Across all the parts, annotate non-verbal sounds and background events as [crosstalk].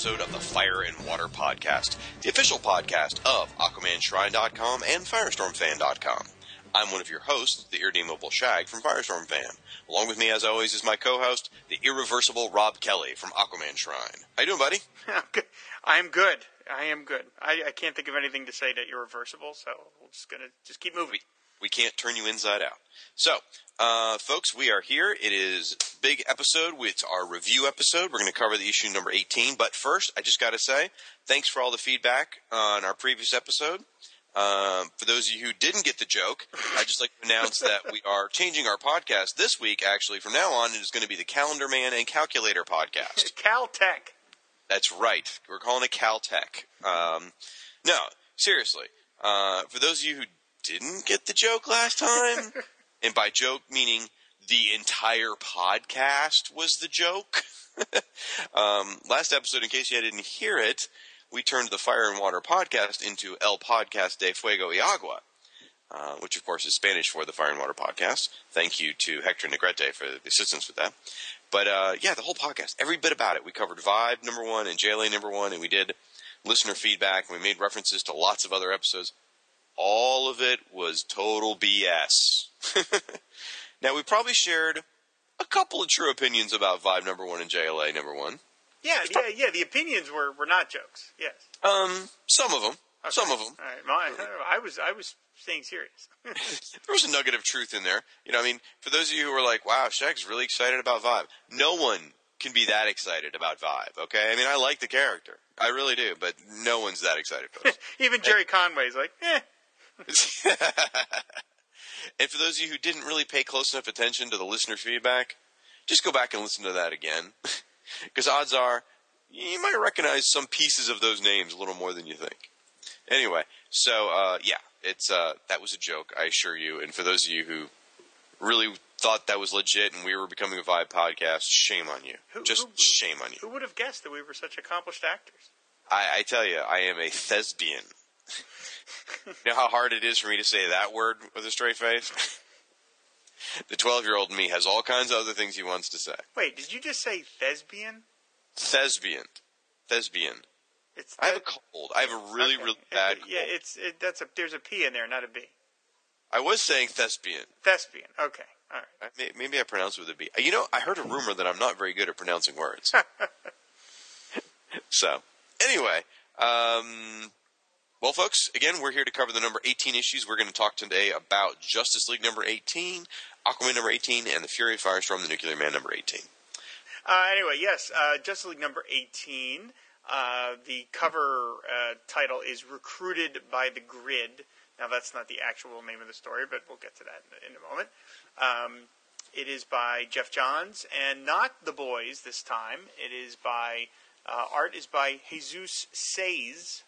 Episode of the Fire and Water Podcast, the official podcast of AquamanShrine.com and FirestormFan.com. I'm one of your hosts, the irredeemable Shag from Firestorm Fan. Along with me, as always, is my co-host, the irreversible Rob Kelly from Aquaman Shrine. How you doing, buddy? [laughs] I'm good. I am good. I am good. I, I can't think of anything to say to irreversible, so we're just gonna just keep moving. We can't turn you inside out. So, uh, folks, we are here. It is big episode. It's our review episode. We're going to cover the issue number 18. But first, I just got to say, thanks for all the feedback on our previous episode. Um, for those of you who didn't get the joke, I'd just like to announce [laughs] that we are changing our podcast this week. Actually, from now on, it is going to be the Calendar Man and Calculator podcast. [laughs] Caltech. That's right. We're calling it Caltech. Um, no, seriously. Uh, for those of you who didn't get the joke last time, [laughs] and by joke meaning the entire podcast was the joke. [laughs] um, last episode, in case you didn't hear it, we turned the Fire and Water podcast into El Podcast de Fuego y Agua. Uh, which of course is Spanish for the Fire and Water podcast. Thank you to Hector Negrete for the assistance with that. But uh, yeah, the whole podcast, every bit about it. We covered Vibe number one and JLA number one, and we did listener feedback, and we made references to lots of other episodes. All of it was total BS. [laughs] now, we probably shared a couple of true opinions about Vibe number one and JLA number one. Yeah, yeah, yeah. The opinions were, were not jokes. Yes. Um, some of them. Okay. Some of them. All right. My, I was I was staying serious. [laughs] [laughs] there was a nugget of truth in there. You know, I mean, for those of you who are like, wow, Shag's really excited about Vibe. No one can be that excited about Vibe, okay? I mean, I like the character. I really do, but no one's that excited for [laughs] this. Even Gerry Conway's like, eh. And for those of you who didn't really pay close enough attention to the listener feedback, just go back and listen to that again. [laughs] Because odds are, you might recognize some pieces of those names a little more than you think. Anyway, so uh, yeah, it's uh, that was a joke, I assure you. And for those of you who really thought that was legit and we were becoming a Vibe podcast, shame on you. Who- Just who- shame on you. Who would have guessed that we were such accomplished actors? I, I tell you, I am a thespian. [laughs] you know how hard it is for me to say that word with a straight face? [laughs] the 12 year old me has all kinds of other things he wants to say. Wait, did you just say thespian? Thespian. Thespian. It's I have a cold. I have a really, okay. really bad cold. Yeah, it's it, that's a there's a P in there, not a B. I was saying thespian. Thespian. Okay. All right. I, maybe I pronounce it with a B. You know, I heard a rumor that I'm not very good at pronouncing words. [laughs] so, anyway, um, well, folks, again, we're here to cover the number 18 issues. We're going to talk today about Justice League number 18, Aquaman number 18, and the Fury of Firestorm, the Nuclear Man number 18. Uh, anyway, yes, uh, Justice League number 18. Uh, the cover uh, title is Recruited by the Grid. Now, that's not the actual name of the story, but we'll get to that in, in a moment. Um, it is by Geoff Johns, and not the boys this time. It is by, uh, art is by Jesus Saez.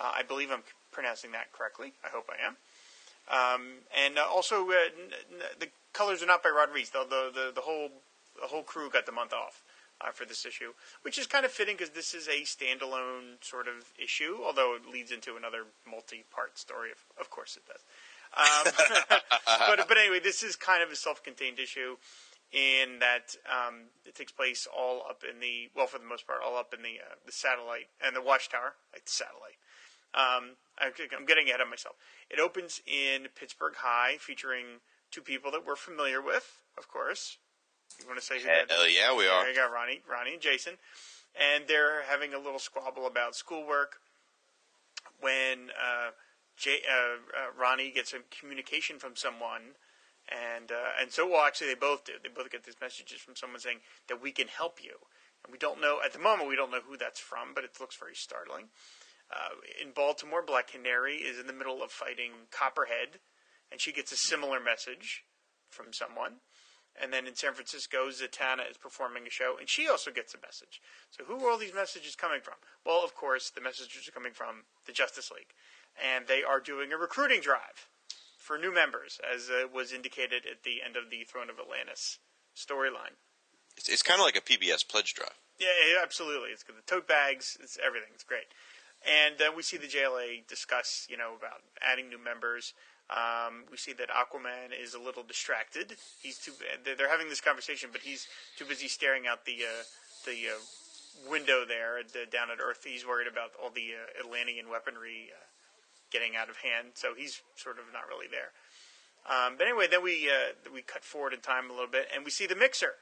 Uh, I believe I'm pronouncing that correctly. I hope I am. Um, and uh, also, uh, n- n- the colors are not by Rod Reis. The, the, the, the whole the whole crew got the month off uh, for this issue, which is kind of fitting because this is a standalone sort of issue, although it leads into another multi-part story. Of, of course, it does. Um, [laughs] but but anyway, this is kind of a self-contained issue in that um, it takes place all up in the well, for the most part, all up in the uh, the satellite and the watchtower, like satellite. Um, I- I'm getting ahead of myself. It opens in Pittsburgh High, featuring two people that we're familiar with, of course. You want to say who that Hell is? yeah, we are. There you go, Ronnie, Ronnie and Jason, and they're having a little squabble about schoolwork when uh, J- uh, uh, Ronnie gets a communication from someone, and uh, and so well actually they both do. They both get these messages from someone saying that we can help you, and we don't know at the moment we don't know who that's from, but it looks very startling. Uh, in Baltimore, Black Canary is in the middle of fighting Copperhead, and she gets a similar message from someone. And then in San Francisco, Zatanna is performing a show, and she also gets a message. So who are all these messages coming from? Well, of course, the messages are coming from the Justice League, and they are doing a recruiting drive for new members, as uh, was indicated at the end of the Throne of Atlantis storyline. It's, it's kind of like a PBS pledge drive. Yeah, yeah, absolutely. It's got the tote bags. It's everything. It's great. And then we see the JLA discuss, you know, about adding new members. Um, we see that Aquaman is a little distracted. He's too. They're having this conversation, but he's too busy staring out the uh, the uh, window there the, down at Earth. He's worried about all the uh, Atlantean weaponry uh, getting out of hand, so he's sort of not really there. Um, but anyway, then we uh, we cut forward in time a little bit, and we see the mixer.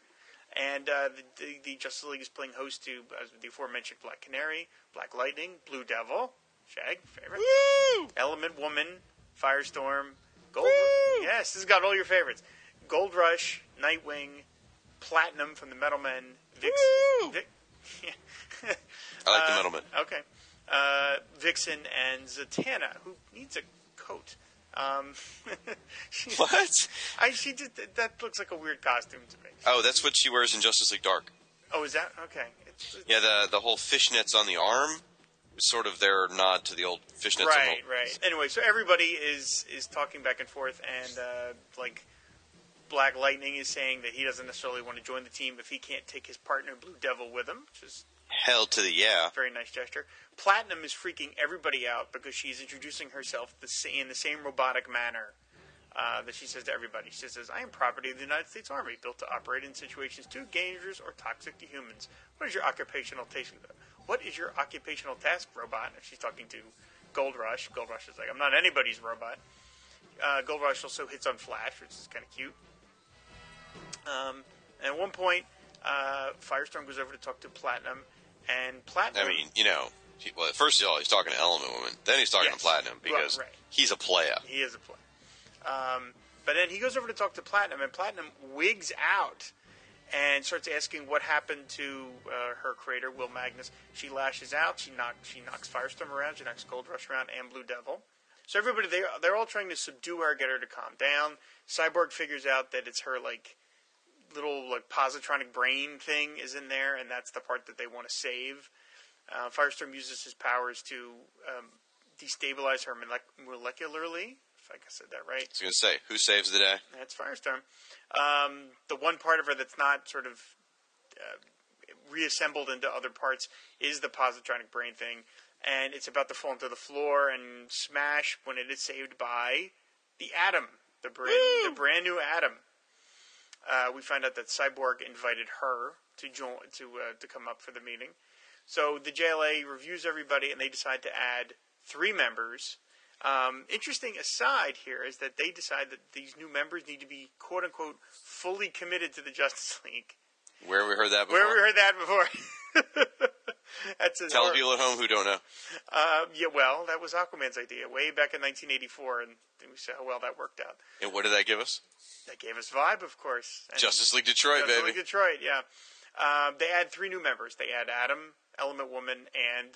And uh, the, the, the Justice League is playing host to as the aforementioned Black Canary, Black Lightning, Blue Devil, Shag, favorite, Element Woman, Firestorm, Gold. Yes, this has got all your favorites: Gold Rush, Nightwing, Platinum from the Metal Men, Vix, Woo! Vic, [laughs] I like Uh, the middleman. Okay. Uh, Vixen and Zatanna, who needs a coat. Um, [laughs] she, What? I, she did, that looks like a weird costume to me. Oh, that's what she wears in Justice League Dark. Oh, is that okay? It's, Yeah, the the whole fishnets on the arm is sort of their nod to the old fishnets. right, the- right. Anyway, so everybody is is talking back and forth, and uh, like Black Lightning is saying that he doesn't necessarily want to join the team if he can't take his partner Blue Devil with him, which is Hell to the yeah. very nice gesture. Platinum is freaking everybody out because she's introducing herself the sa- in the same robotic manner. Uh, that she says to everybody. She says, I am property of the United States Army, built to operate in situations too dangerous or toxic to humans. What is your occupational task? What is your occupational task, robot? And she's talking to Gold Rush. Gold Rush is like, I'm not anybody's robot. Uh, Gold Rush also hits on Flash, which is kind of cute. Um, and at one point, uh, Firestorm goes over to talk to Platinum, and Platinum. I mean, you know, he, well, first of all, he's talking to Element Woman. Then he's talking Yes. to Platinum because Right, right. he's a playa. He is a play. Um, but then he goes over to talk to Platinum, and Platinum wigs out and starts asking what happened to uh, her creator, Will Magnus. She lashes out. She knocks she knocks Firestorm around. She knocks Gold Rush around and Blue Devil. So everybody they they're all trying to subdue her, get her to calm down. Cyborg figures out that it's her like little like positronic brain thing is in there, and that's the part that they want to save. Uh, Firestorm uses his powers to um, destabilize her molec- molecularly. If I said that right, I was going to say, who saves the day? that's Firestorm. Um, the one part of her that's not sort of uh, reassembled into other parts is the positronic brain thing, and it's about to fall into the floor and smash when it is saved by the Atom, the brand, the brand new Atom. Uh, we find out that Cyborg invited her to join to uh, to come up for the meeting. So the JLA reviews everybody, and they decide to add three members. Um, interesting aside here is that they decide that these new members need to be quote unquote fully committed to the Justice [laughs] League. Where have we heard that before? Where have we heard that before? [laughs] [laughs] That's a, Tell people at home who don't know. Uh, yeah, well, that was Aquaman's idea way back in 1984, and we saw how well that worked out. And what did that give us? That gave us Vibe, of course. And Justice League Detroit, baby. Justice baby. League Detroit, yeah. Um, they add three new members. They add Atom, Element Woman, and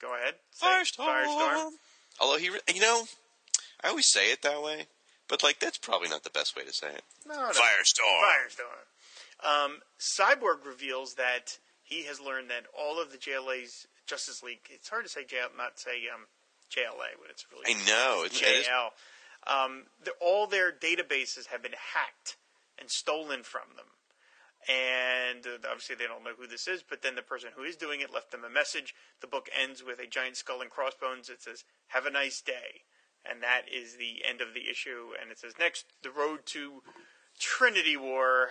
go ahead, Firestorm. Firestorm. Although he, re- you know, I always say it that way, but like that's probably not the best way to say it. No, no. Firestorm. Firestorm. Um, Cyborg reveals that he has learned that all of the JLA's Justice League. It's hard to say jail, not say um, JLA when it's really I know. It's, JL. Um, the, all their databases have been hacked and stolen from them. And uh, obviously, they don't know who this is, but then the person who is doing it left them a message. The book ends with a giant skull and crossbones. It says, Have a nice day. And that is the end of the issue. And it says, Next, the road to Trinity War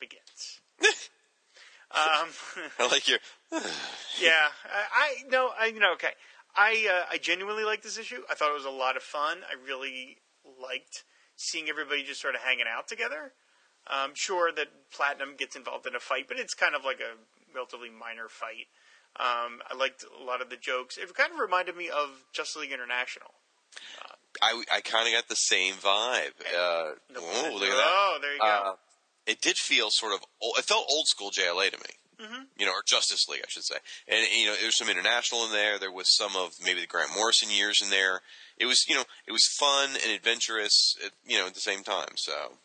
begins. [laughs] um, [laughs] I like your. [sighs] yeah, I, no, I you know, okay. I uh, I genuinely liked this issue. I thought it was a lot of fun. I really liked seeing everybody just sort of hanging out together. Um, sure that Platinum gets involved in a fight, but it's kind of like a relatively minor fight. Um, I liked a lot of the jokes. It kind of reminded me of Justice League International. I, I kind of got the same vibe. Uh, No- oh, look at that. Oh, there you go. Uh, it did feel sort of. Old, it felt old school JLA to me. Mm-hmm. You know, or Justice League, I should say. And you know, there was some international in there. There was some of maybe the Grant Morrison years in there. It was, you know, it was fun and adventurous. At, you know, at the same time. So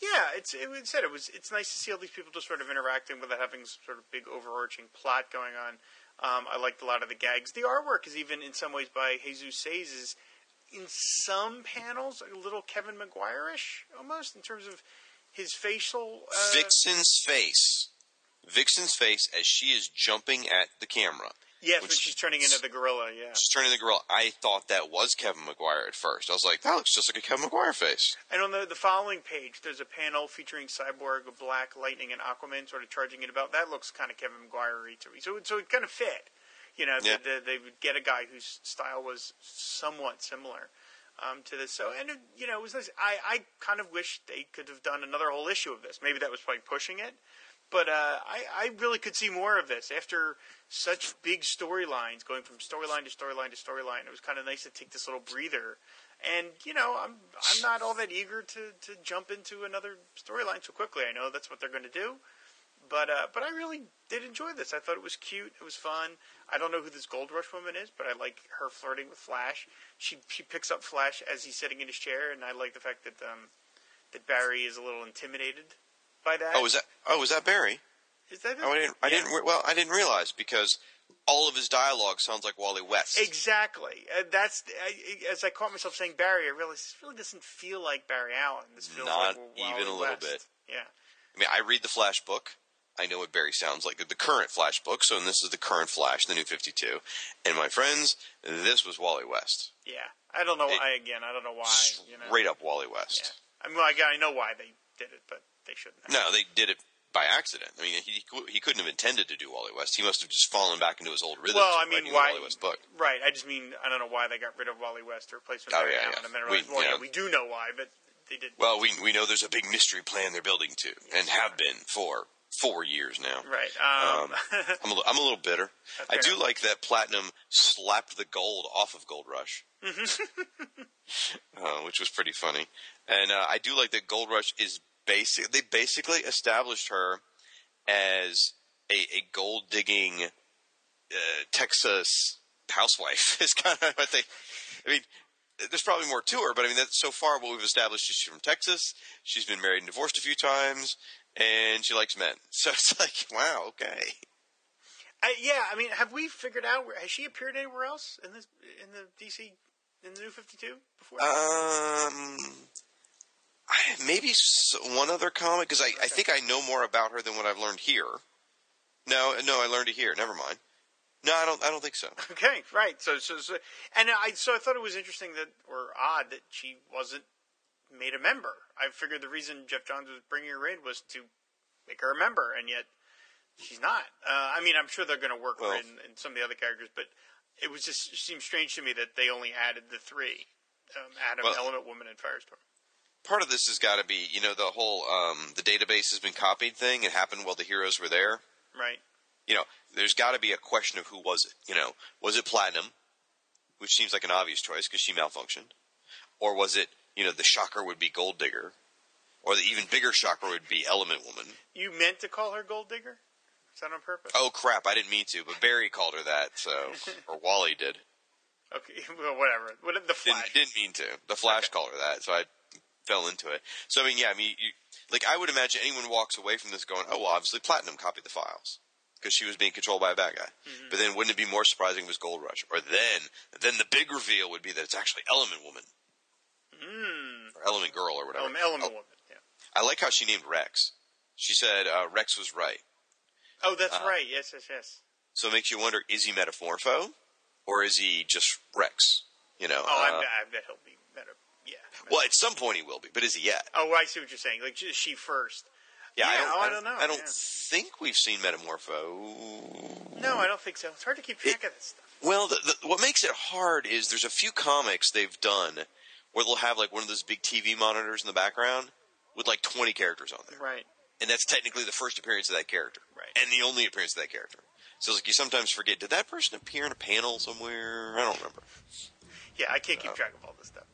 Yeah, it's it was said it was it's nice to see all these people just sort of interacting without having some sort of big overarching plot going on. Um, I liked a lot of the gags. The artwork is even in some ways by Jesus Saez is in some panels a little Kevin Maguire-ish almost in terms of his facial. Uh, Vixen's face, Vixen's face as she is jumping at the camera. yes, when she's turning into the gorilla. Yeah, She's turning the gorilla. I thought that was Kevin Maguire at first. I was like, that looks just like a Kevin Maguire face. and on the the following page, there's a panel featuring Cyborg, Black Lightning, and Aquaman sort of charging it about. That looks kind of Kevin Maguire y to me. So so it kind of fit. You know, Yeah. they, they would get a guy whose style was somewhat similar um, to this. So, and you know, it was nice. I, I kind of wish they could have done another whole issue of this. Maybe that was probably pushing it, but uh, I, I really could see more of this after such big storylines, going from storyline to storyline to storyline. It was kind of nice to take this little breather. And you know, I'm I'm not all that eager to, to jump into another storyline so quickly. I know that's what they're going to do, but uh, but I really did enjoy this. I thought it was cute. It was fun. I don't know who this Gold Rush woman is, but I like her flirting with Flash. She she picks up Flash as he's sitting in his chair, and I like the fact that um, that Barry is a little intimidated by that. Oh, is that? Oh, was that Barry? Is that Oh, I didn't. I Yeah. didn't. Re- well, I didn't realize because all of his dialogue sounds like Wally West. Exactly. Uh, that's I, as I caught myself saying Barry. I realized this really doesn't feel like Barry Allen. This feels Not like even Wally a little West. bit. Yeah. I mean, I read the Flash book. I know what Barry sounds like. The current Flash book. So, and this is the current Flash, the new Fifty Two. And my friends, this was Wally West. Yeah. I don't know. It- I again, I don't know why. You know. Straight up Wally Yeah. West. I mean, I, I know why they did it, but they shouldn't. Have. No, they did it by accident. I mean, he he couldn't have intended to do Wally West. He must have just fallen back into his old rhythms. Well, I mean, why? Wally West book? Right. I just mean I don't know why they got rid of Wally West to replace with Oh, Barry yeah, Allen, yeah. and then I We- well, yeah. yeah, we do know why, but they did. Well, we we know there's a big mystery plan they're building to, and have been for four years now. right. Um, [laughs] I'm a, I'm a little bitter. I do like that Platinum slapped the gold off of Gold Rush, [laughs] uh, which was pretty funny. And uh, I do like that Gold Rush is basic. They basically established her as a, a gold digging uh, Texas housewife. [laughs] Is kind of what they. I mean, there's probably more to her, but I mean, that's so far what we've established is she's from Texas. She's been married and divorced a few times, and she likes men. [laughs] So it's like, wow, okay. I, yeah, I mean, have we figured out where has she appeared anywhere else in this in the DC in the New Fifty Two before? Um, I, maybe one other comic because I, I think I know more about her than what I've learned here. No, no, I learned it here. Never mind. No, I don't. I don't think so. Okay, right. So, so, so, and I, so I thought it was interesting that, or odd that she wasn't made a member. I figured the reason Geoff Johns was bringing her in was to make her a member, and yet she's not. Uh, I mean, I'm sure they're going to work her Well- in, in some of the other characters, but it was just it seemed strange to me that they only added the three: um, Atom, Well- Element Woman, and Firestorm. Part of this has got to be, you know, the whole um, the database has been copied thing. It happened while the heroes were there. Right. You know, there's got to be a question of who was it. You know, was it Platinum, which seems like an obvious choice because she malfunctioned, or was it, you know, the shocker would be Gold Digger, or the even bigger shocker would be Element Woman. You meant to call her Gold Digger? Is that on purpose? Oh crap! I didn't mean to, but Barry called her that, so [laughs] or Wally did. Okay, [laughs] well, whatever. What the Didn't didn't mean to. The Flash Okay. called her that, so I fell into it. So I mean, yeah, I mean, you, like I would imagine anyone walks away from this going, "Oh, well, obviously Platinum copied the files," because she was being controlled by a bad guy. Mm-hmm. But then, wouldn't it be more surprising if it was Gold Rush? Or then, then the big reveal would be that it's actually Element Woman or Element Girl or whatever. Um, Element Oh, Woman. Yeah. I like how she named Rex. She said uh, Rex was right. Oh, that's Uh, right. Yes, yes, yes. So it makes you wonder: is he Metamorpho, or is he just Rex? You know. Oh, I, uh, bet, I bet he'll be better. Yeah. well, at some point he will be, but is he yet? Oh, I see what you're saying. Like is she first. Yeah, I don't, oh, I I don't know, I don't yeah. think we've seen Metamorpho. No, I don't think so. It's hard to keep track of this stuff. Well, the, the, what makes it hard is there's a few comics they've done where they'll have like one of those big TV monitors in the background with like 20 characters on there, Right. and that's technically the first appearance of that character, Right. and the only appearance of that character. So it's like you sometimes forget, did that person appear in a panel somewhere? I don't remember. Yeah, I can't keep track of all this stuff.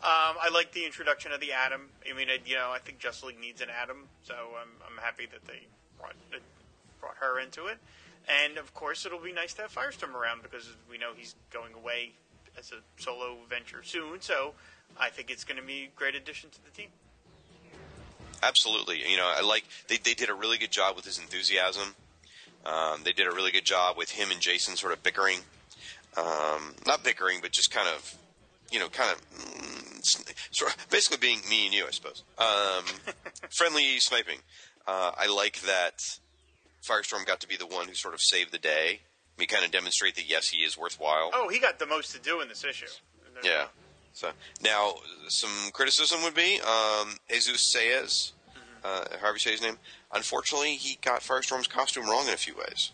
Um, I like the introduction of the Atom. I mean, I, you know, I think Justice League needs an Atom, so I'm, I'm happy that they brought that brought her into it. And of course, it'll be nice to have Firestorm around because we know he's going away as a solo venture soon. So I think it's going to be a great addition to the team. Absolutely. You know, I like they they did a really good job with his enthusiasm. Um, they did a really good job with him and Jason sort of bickering, um, not bickering, but just kind of, you know, kind of, mm, sort of basically being me and you, I suppose. Um, [laughs] friendly sniping. Uh, I like that Firestorm got to be the one who sort of saved the day. We kind of demonstrate that yes, he is worthwhile. Oh, he got the most to do in this issue. Yeah. So now, some criticism would be um, Jesus Saez, uh, however you say his name. Unfortunately, he got Firestorm's costume wrong in a few ways.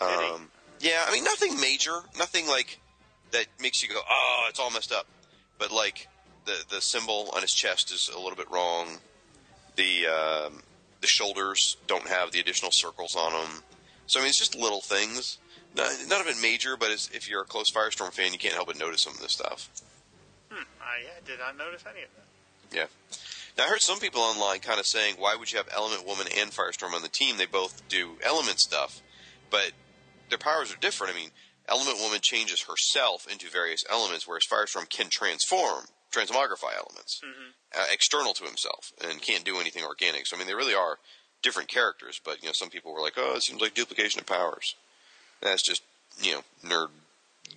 Oh. Um, yeah, I mean nothing major, nothing like that makes you go, "Oh, it's all messed up." But like the the symbol on his chest is a little bit wrong. The um, the shoulders don't have the additional circles on them. So I mean, it's just little things. None, none of it major, but it's, if you're a close Firestorm fan, you can't help but notice some of this stuff. I yeah, did not notice any of that. Yeah. Now I heard some people online kind of saying, "Why would you have Element Woman and Firestorm on the team? They both do element stuff, but their powers are different. I mean, Element Woman changes herself into various elements, whereas Firestorm can transform, transmogrify elements uh, external to himself and can't do anything organic. So I mean, they really are different characters. But you know, some people were like, "Oh, it seems like duplication of powers." That's just you know nerd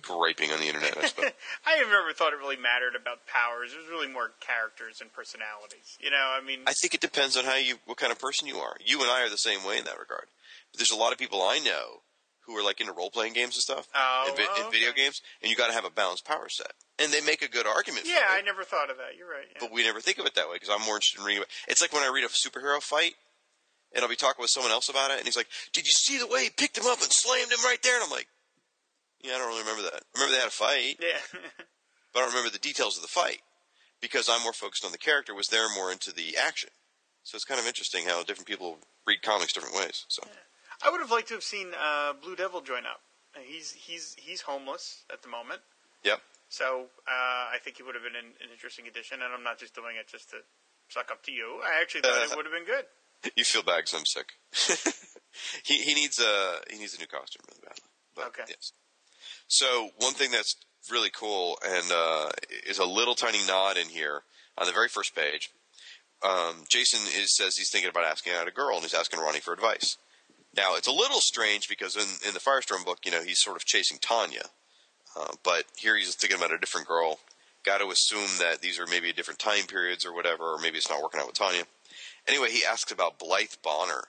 griping on the internet. I suppose. [laughs] I have never thought it really mattered about powers. It was really more characters and personalities. You know, I mean, I think it depends on how you, what kind of person you are. You and I are the same way in that regard. But there's a lot of people I know who are like into role playing games and stuff, Oh, and, vi- oh, and video games, and you got to have a balanced power set. And they make a good argument. yeah, I never thought of that. You're right. Yeah. but we never think of it that way because I'm more interested in reading. About, it's like when I read a superhero fight. And I'll be talking with someone else about it, and he's like, "Did you see the way he picked him up and slammed him right there?" And I'm like, "Yeah, I don't really remember that. I remember they had a fight, yeah. [laughs] but I don't remember the details of the fight because I'm more focused on the character. Was there more into the action? So it's kind of interesting how different people read comics different ways. So I would have liked to have seen uh, Blue Devil join up. Uh, He's he's he's homeless at the moment, yep, so uh, I think he would have been an, an interesting addition. And I'm not just doing it just to suck up to you. I actually thought it would have been good. [laughs] you feel bad because I'm sick. [laughs] he he needs a he needs a new costume really badly. But, Okay. Yes. So one thing that's really cool and uh, is a little tiny nod in here on the very first page. Um, Jason is says he's thinking about asking out a girl and he's asking Ronnie for advice. Now it's a little strange because in in the Firestorm book, you know, he's sort of chasing Tanya, uh, but here he's thinking about a different girl. Got to assume that these are maybe different time periods or whatever, or maybe it's not working out with Tanya. Anyway, he asks about Blythe Bonner,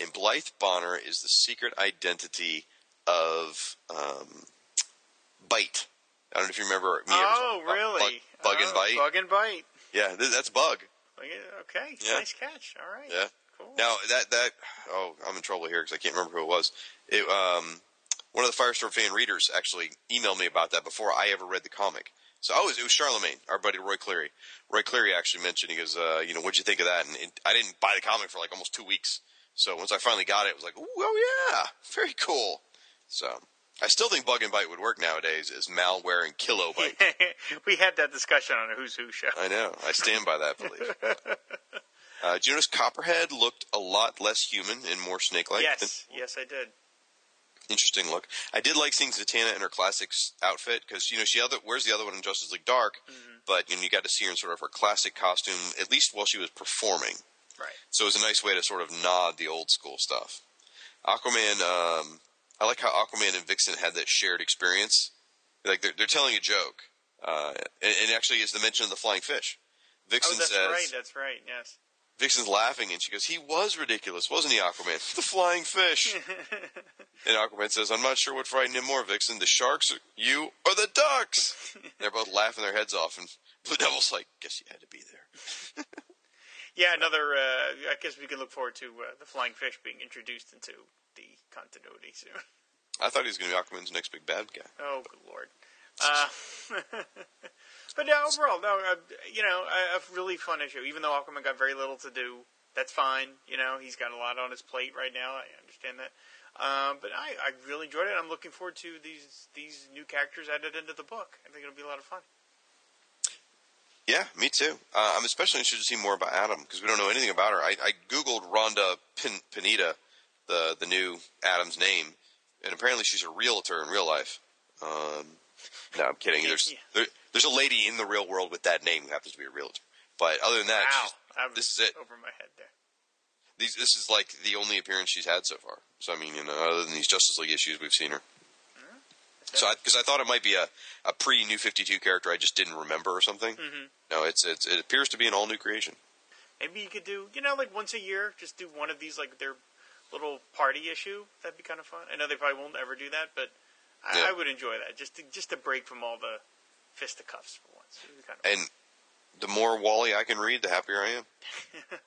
and Blythe Bonner is the secret identity of um, Byte. I don't know if you remember me. Oh, really? Bug, bug and Oh, Byte. Bug and Byte. Yeah, th- that's Bug. Okay, Yeah. nice catch. All right. Yeah. Cool. Now that that oh, I'm in trouble here because I can't remember who it was. It, um, one of the Firestorm fan readers actually emailed me about that before I ever read the comic. So oh, it was, it was Charlemagne, our buddy Roy Cleary. Roy Cleary actually mentioned he goes, uh, you know, what'd you think of that? And it, I didn't buy the comic for like almost two weeks. So once I finally got it, it was like, Ooh, oh yeah, very cool. So I still think Bug and Byte would work nowadays as malware and kilobyte. [laughs] we had that discussion on a Who's Who show. I know. I stand by that belief. [laughs] Uh, did you notice Copperhead looked a lot less human and more snake-like? than- yes, yes, I did. interesting look. I did like seeing Zatanna in her classics outfit because you know she other wears the other one in Justice League Dark, but you know you got to see her in sort of her classic costume at least while she was performing. Right. So it was a nice way to sort of nod the old school stuff. Aquaman. Um, I like how Aquaman and Vixen had that shared experience. Like they're they're telling a joke, uh, and, and actually is the mention of the flying fish. Vixen oh, that's says, right. That's right. Yes. Vixen's laughing and she goes, "He was ridiculous, wasn't he, Aquaman? [laughs] The flying fish." [laughs] and Aquaman says, "I'm not sure what frightened him more, Vixen: the sharks, you, or the ducks." [laughs] They're both laughing their heads off, and Blue Devil's like, "Guess you had to be there." Yeah, another. Uh, I guess we can look forward to uh, the flying fish being introduced into the continuity soon. I thought he was going to be Aquaman's next big bad guy. Oh, good lord. Uh, [laughs] but yeah, overall, no, uh, you know, a, a really fun issue. Even though Aquaman got very little to do, that's fine. You know, he's got a lot on his plate right now. I understand that. Um, but I, I really enjoyed it. I'm looking forward to these these new characters added into the book. I think it'll be a lot of fun. Yeah, me too. Uh, I'm especially interested to see more about Atom because we don't know anything about her. I, I googled Rhonda Pin- Pineda, the the new Atom's name, and apparently she's a realtor in real life. Um, no, I'm kidding. There's Yeah. there, there's a lady in the real world with that name who happens to be a realtor. But other than that, Wow, I this is it. over my head there. These, this is like the only appearance she's had so far. So I mean, you know, other than these Justice League issues, we've seen her. So because I, thought it might be a, a pre New Fifty Two character I just didn't remember or something. Mhm. No, it's it's it appears to be an all new creation. Maybe you could do, you know, like once a year, just do one of these, like their little party issue. That'd be kind of fun. I know they probably won't ever do that, but I, Yeah. I would enjoy that. Just to, just to break from all the fisticuffs for once. Kind of And the more Wally I can read, the happier I am. [laughs]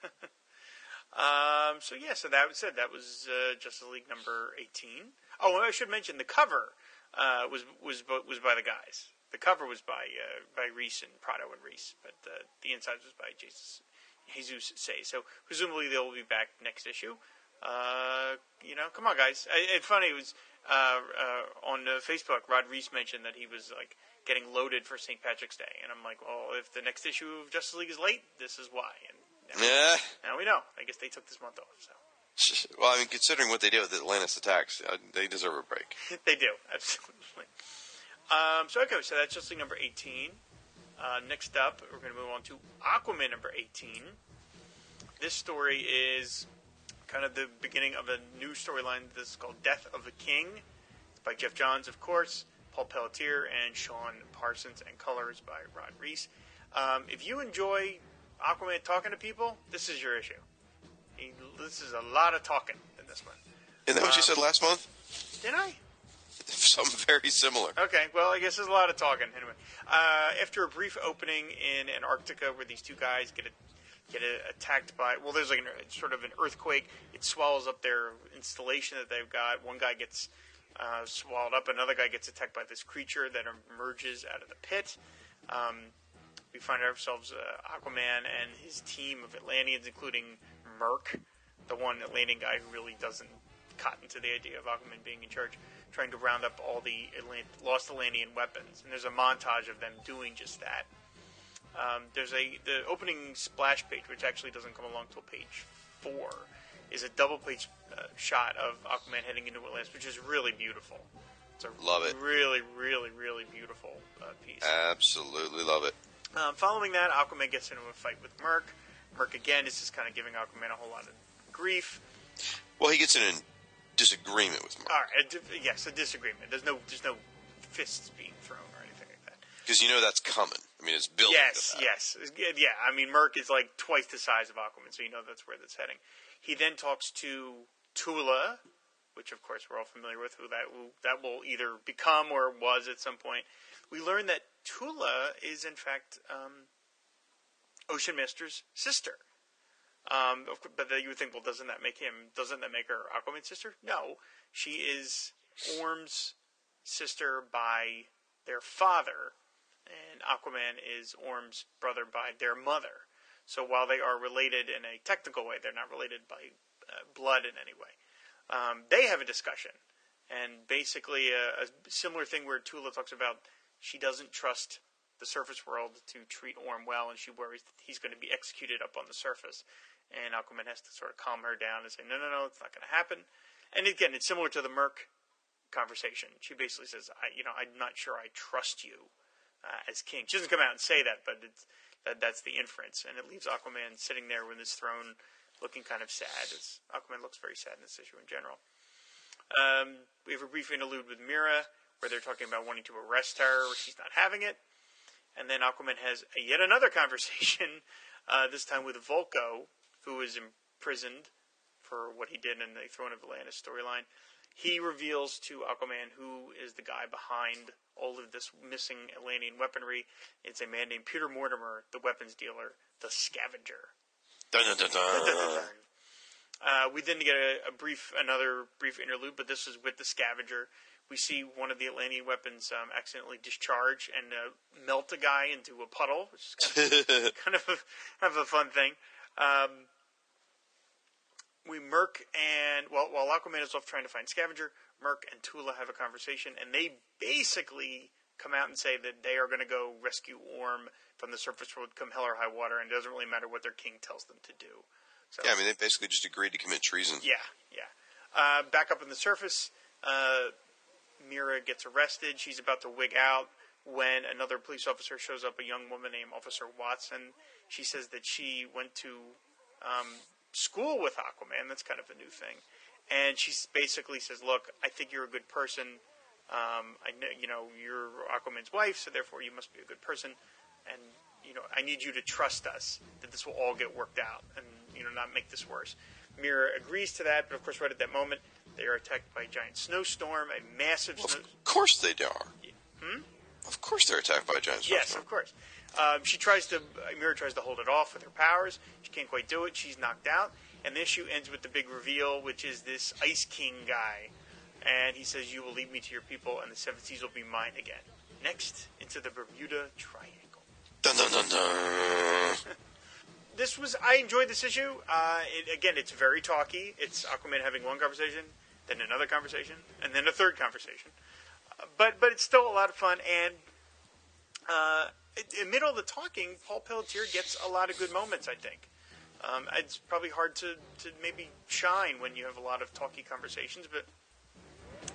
Um, so yeah, so that was it. That was uh, Justice League number eighteen. Oh, I should mention the cover uh, was was was by the guys. The cover was by uh, by Reis and Prado and Reis, but uh, the inside was by Jesus Jesus Saez. So presumably they'll be back next issue. Uh, you know, come on, guys. I, it's funny. It was uh, uh, on uh, Facebook. Rod Reis mentioned that he was like getting loaded for St. Patrick's Day, and I'm like, well, if the next issue of Justice League is late, this is why. And now, Yeah. now we know. I guess they took this month off, so. [laughs] Well, I mean, considering what they did with Atlantis Attacks, uh, they deserve a break. [laughs] they do, absolutely. Um, so, okay, so that's Justice League number 18. Uh, next up, we're going to move on to Aquaman number 18. This story is kind of the beginning of a new storyline. This is called Death of the King. It's by Geoff Johns, of course, Paul Pelletier, and Sean Parsons, and colors by Rod Reis. Um, if you enjoy Aquaman talking to people, this is your issue. He, this is a lot of talking in this one. Isn't that what you Uh, said last month? Didn't I? [laughs] Something very similar. Okay, well, I guess there's a lot of talking anyway. Uh, after a brief opening in Antarctica, where these two guys get a, get attacked by, well, there's like an, sort of an earthquake. It swallows up their installation that they've got. One guy gets uh, swallowed up. Another guy gets attacked by this creature that emerges out of the pit. Um, we find ourselves uh, Aquaman and his team of Atlanteans, including Murk, the one Atlantean guy who really doesn't cotton to the idea of Aquaman being in charge, trying to round up all the Atlant- lost Atlantean weapons. And there's a montage of them doing just that. Um, there's a the opening splash page, which actually doesn't come along till page four, is a double page uh, shot of Aquaman heading into Atlantis, which is really beautiful. It's a Love it. really, really, really beautiful uh, piece. Absolutely love it. Um, following that, Aquaman gets into a fight with Murk. Murk again is just kind of giving Aquaman a whole lot of grief. Well, he gets in a disagreement with Mark All right, a di- yes, a disagreement. There's no, there's no fists being thrown or anything like that. because you know that's coming. I mean, it's building. yes, yes, yeah. I mean, Murk is like twice the size of Aquaman, so you know that's where that's heading. He then talks to Tula, which of course we're all familiar with, who that who that will either become or was at some point. We learn that Tula is in fact um, Ocean Master's sister. Um, but you would think, well, doesn't that make him? Doesn't that make her Aquaman's sister? No, she is Orm's sister by their father, and Aquaman is Orm's brother by their mother. So while they are related in a technical way, they're not related by uh, blood in any way. Um, they have a discussion, and basically a, a similar thing where Tula talks about she doesn't trust the surface world to treat Orm well, and she worries that he's going to be executed up on the surface. And Aquaman has to sort of calm her down and say, no, no, no, it's not going to happen. And again, it's similar to the Murk conversation. She basically says, I, you know, I'm not sure I trust you uh, as king. She doesn't come out and say that, but that, that's the inference. And it leaves Aquaman sitting there with his throne looking kind of sad, as Aquaman looks very sad in this issue in general. Um, we have a brief interlude with Mera where they're talking about wanting to arrest her, where she's not having it. And then Aquaman has yet another [laughs] conversation, uh, this time with Vulko, who is imprisoned for what he did in the Throne of Atlantis storyline. He reveals to Aquaman who is the guy behind all of this missing Atlantean weaponry. It's a man named Peter Mortimer, the weapons dealer, the scavenger. Dun, dun, dun, dun. Uh, we then get a, a brief, another brief interlude, but this is with the scavenger. We see one of the Atlantean weapons um, accidentally discharge and uh, melt a guy into a puddle, which is kind of, [laughs] kind of, a, kind of a fun thing. Um, we Murk and well, while Aquaman is off trying to find Scavenger, Murk and Tula have a conversation, and they basically come out and say that they are going to go rescue Orm from the surface world, come hell or high water, and it doesn't really matter what their king tells them to do. So, Yeah, I mean, they basically just agreed to commit treason. yeah, yeah. Uh, back up on the surface, uh, Mera gets arrested. She's about to wig out when another police officer shows up, a young woman named Officer Watson. She says that she went to um, school with Aquaman. That's kind of a new thing. And she basically says, "Look, I think you're a good person. Um, I know, you know, you're Aquaman's wife, so therefore you must be a good person. And you know, I need you to trust us that this will all get worked out, and you know, not make this worse." Mera agrees to that, but of course, right at that moment, they are attacked by a giant snowstorm, a massive snow. Of course they are. Hmm? Of course they're attacked by a giant snowstorm. Yes, of course. Um, she tries to, Mera tries to hold it off with her powers. She can't quite do it. She's knocked out. And the issue ends with the big reveal, which is this Ice King guy. And he says, You will lead me to your people, and the seven seas will be mine again. Next, into the Bermuda Triangle. Dun, dun, dun, dun. [laughs] This was, I enjoyed this issue. Uh, it, again, it's very talky. It's Aquaman having one conversation, then another conversation, and then a third conversation. Uh, but, but it's still a lot of fun. And uh, in the the talking, Paul Pelletier gets a lot of good moments, I think. Um, it's probably hard to, to maybe shine when you have a lot of talky conversations, but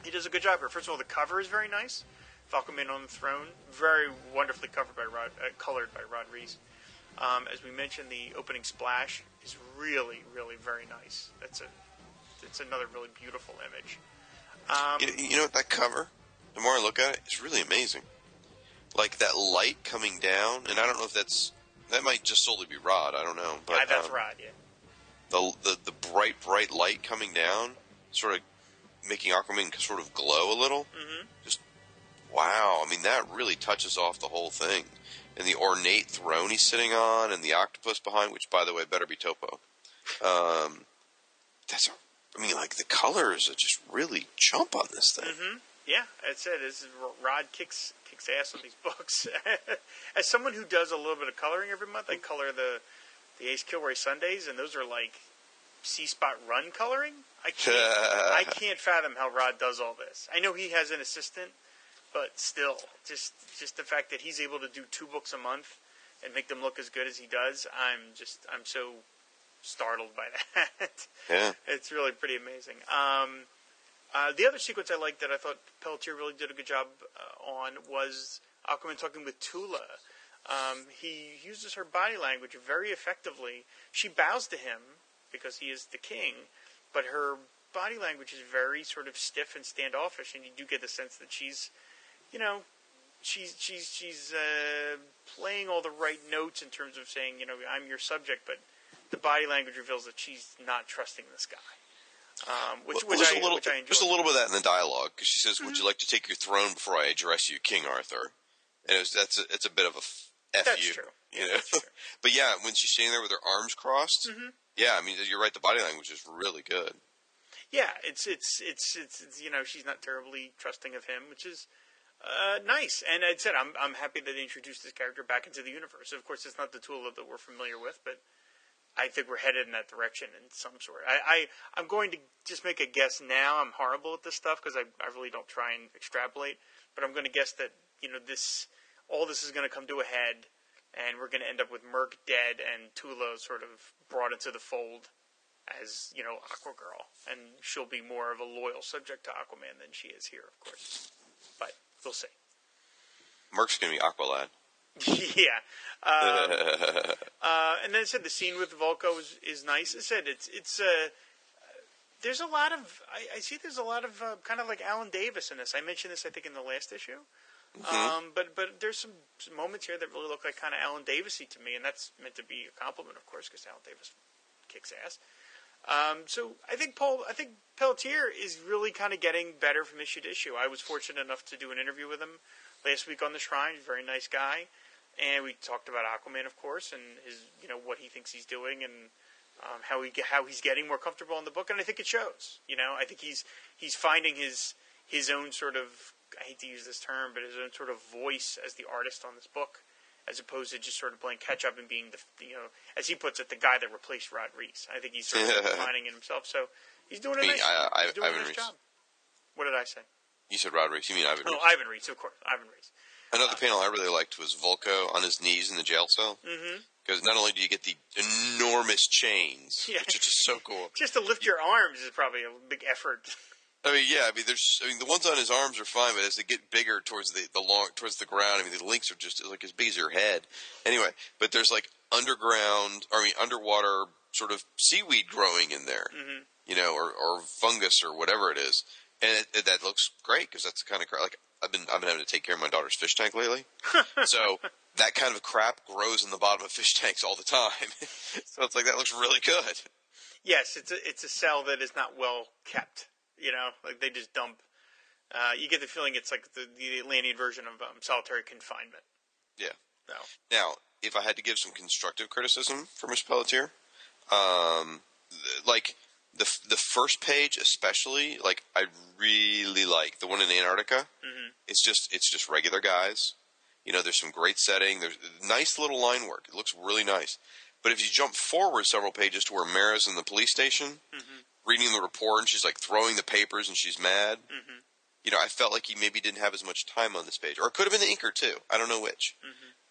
he does a good job here. First of all, the cover is very nice. Falcon Man on the Throne, very wonderfully covered by Rod, uh, colored by Rod Reis. Um, as we mentioned, the opening splash is really, really very nice. That's a, it's another really beautiful image. Um, You, you know what? That cover, the more I look at it, it's really amazing. Like that light coming down, and I don't know if that's that might just solely be Rod. I don't know, but yeah, that's um, Rod. Yeah. the, the the bright bright light coming down, sort of making Aquaman sort of glow a little. Mm-hmm. Just wow! I mean, that really touches off the whole thing. And the ornate throne he's sitting on, and the octopus behind, which by the way better be Topo. Um, that's I mean, like the colors are just really jump on this thing. hmm Yeah, that's it. This is Rod kicks kicks ass on these [laughs] books. [laughs] As someone who does a little bit of coloring every month, I color the the Ace Kilroy Sundays, and those are like C spot run coloring. I can't I [laughs] can't fathom how Rod does all this. I know he has an assistant, but still, just just the fact that he's able to do two books a month and make them look as good as he does, I'm just I'm so startled by that. Yeah. it's really pretty amazing. Um, uh, the other sequence I liked that I thought Pelletier really did a good job uh, on was Aquaman talking with Tula. Um, he uses her body language very effectively. She bows to him because he is the king, but her body language is very sort of stiff and standoffish, and you do get the sense that she's, you know, she's she's she's uh, playing all the right notes in terms of saying, you know, I'm your subject, but the body language reveals that she's not trusting this guy. Um, which, Well, which, I, a little, which I enjoy. there's a little bit of that in the dialogue because she says, "Would you like to take your throne before I address you, King Arthur?" And it was, that's a, it's a bit of a f, That's you, true. you Yeah, know. that's true. [laughs] but yeah, when she's standing there with her arms crossed, Mhm. yeah, I mean, you're right. The body language is really good. Yeah, it's, it's it's it's it's you know she's not terribly trusting of him, which is uh, nice. And I said I'm I'm happy that they introduced this character back into the universe. Of course, it's not the Tula that we're familiar with, but I think we're headed in that direction in some sort. I, I I'm going to just make a guess now. I'm horrible at this stuff because I I really don't try and extrapolate, but I'm going to guess that you know this all this is going to come to a head, and we're going to end up with Murk dead and Tula sort of brought into the fold as you know Aquagirl, and she'll be more of a loyal subject to Aquaman than she is here, of course. But we'll see. Murk's gonna be Aqualad. [laughs] yeah. Um, [laughs] uh, and then I said the scene with Vulko is, is nice. I said it's it's uh, there's a lot of I, I see there's a lot of uh, kind of like Alan Davis in this. I mentioned this I think in the last issue. Um, but but there's some, some moments here that really look like kind of Alan Davisy to me, and that's meant to be a compliment, of course, because Alan Davis kicks ass. Um, so I think Paul, I think Pelletier is really kind of getting better from issue to issue. I was fortunate enough to do an interview with him last week on the Shrine. Very nice guy, and we talked about Aquaman, of course, and his you know what he thinks he's doing and um, how he how he's getting more comfortable in the book, and I think it shows. You know, I think he's he's finding his his own sort of I hate to use this term, but his own sort of voice as the artist on this book, as opposed to just sort of playing catch up and being the you know as he puts it, the guy that replaced Rod Reis. I think he's sort of finding it himself. So he's doing a Me, nice, I- I- he's doing Ivan a nice job. What did I say? You said Rod Reis. You mean Ivan Oh, Reis. Ivan Reis, of course, Ivan Reis. Another panel I really liked was Vulko on his knees in the jail cell. Mm-hmm. Because not only do you get the enormous chains, Yeah. which are just so cool. [laughs] Just to lift your arms is probably a big effort. I mean, yeah. I mean, there's. I mean, the ones on his arms are fine, but as they get bigger towards the the long towards the ground, I mean, the links are just like as big as your head. Anyway, but there's like underground, I mean, underwater sort of seaweed growing in there, Mhm. you know, or or fungus or whatever it is, and it, it, that looks great because that's the kind of. Like I've been I've been having to take care of my daughter's fish tank lately, [laughs] so that kind of crap grows in the bottom of fish tanks all the time. [laughs] so it's like that looks really good. Yes, it's a it's a cell that is not well kept. You know, like they just dump. Uh, you get the feeling it's like the, the Atlantean version of um, solitary confinement. Yeah. No. Now, if I had to give some constructive criticism for Miss Pelletier, um, like the the first page especially, like I really like the one in Antarctica. Mhm. It's just it's just regular guys. You know, there's some great setting. There's nice little line work. It looks really nice. But if you jump forward several pages to where Mera's in the police station, reading the report, and she's like throwing the papers, and she's mad. Mhm. You know, I felt like he maybe didn't have as much time on this page, or it could have been the inker too. I don't know which.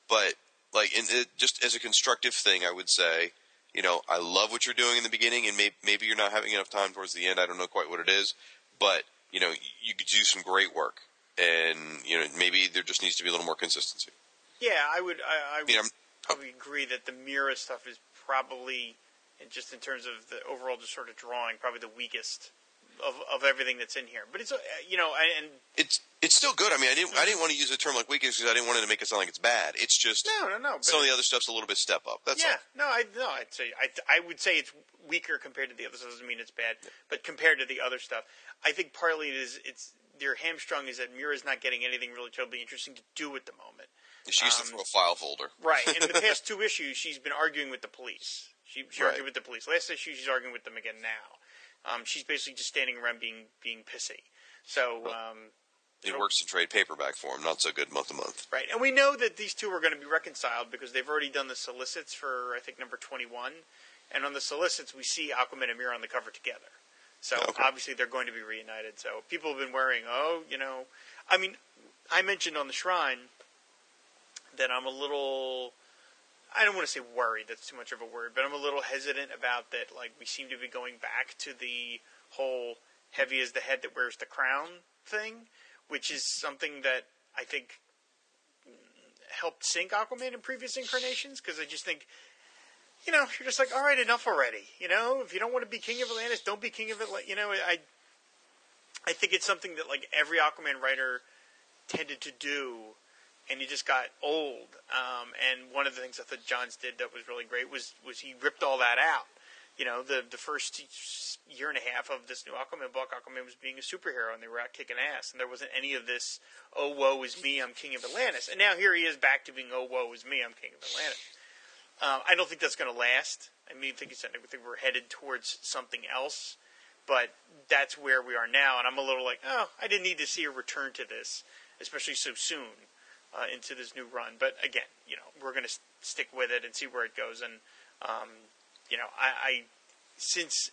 But like, in, it, just as a constructive thing, I would say, you know, I love what you're doing in the beginning, and maybe maybe you're not having enough time towards the end. I don't know quite what it is, but you know, you could do some great work, and you know, maybe there just needs to be a little more consistency. Yeah, I would. I, I would mean, I'm- probably agree that the Mera stuff is probably, just in terms of the overall just sort of drawing, probably the weakest of of everything that's in here. But it's uh, you know, and It's it's still good. I mean, I didn't I didn't want to use a term like weakness because I didn't want it to make it sound like it's bad. It's just no, no, no. Some of the other stuff's a little bit step up. That's yeah, all. no, I no, I'd say I I would say it's weaker compared to the others. Doesn't mean it's bad, but compared to the other stuff, I think partly it is it's their hamstrung is that Mera's not getting anything really terribly interesting to do at the moment. She used Um, to throw a file folder. Right. In the [laughs] past two issues, she's been arguing with the police. She, she Right. argued with the police. Last issue, she's arguing with them again now. Um, she's basically just standing around being being pissy. So, um, It works in trade paperback form, not so good month to month. right. And we know that these two are going to be reconciled because they've already done the solicits for, I think, number 21. And on the solicits, we see Aquaman and Mera on the cover together. So Okay. obviously they're going to be reunited. So people have been worrying, oh, you know, I mean, I mentioned on the Shrine that I'm a little I don't want to say worried, that's too much of a word, but I'm a little hesitant about that like we seem to be going back to the whole heavy as the head that wears the crown thing, which is something that I think helped sink Aquaman in previous incarnations because I just think you know, you're just like, all right, enough already. You know, if you don't want to be king of Atlantis, don't be king of Atlantis. You know, I, I think it's something that like every Aquaman writer tended to do, and he just got old. Um, and one of the things I thought Johns did that was really great was was he ripped all that out. You know, the the first year and a half of this new Aquaman book, Aquaman was being a superhero, and they were out kicking ass, and there wasn't any of this, oh woe is me, I'm king of Atlantis. And now here he is back to being, oh woe is me, I'm king of Atlantis. Um, I don't think that's going to last. I mean, I think, I think we're headed towards something else, but that's where we are now. And I'm a little like, oh, I didn't need to see a return to this, especially so soon uh, into this new run. But again, you know, we're going to st- stick with it and see where it goes. And um, you know, I, I since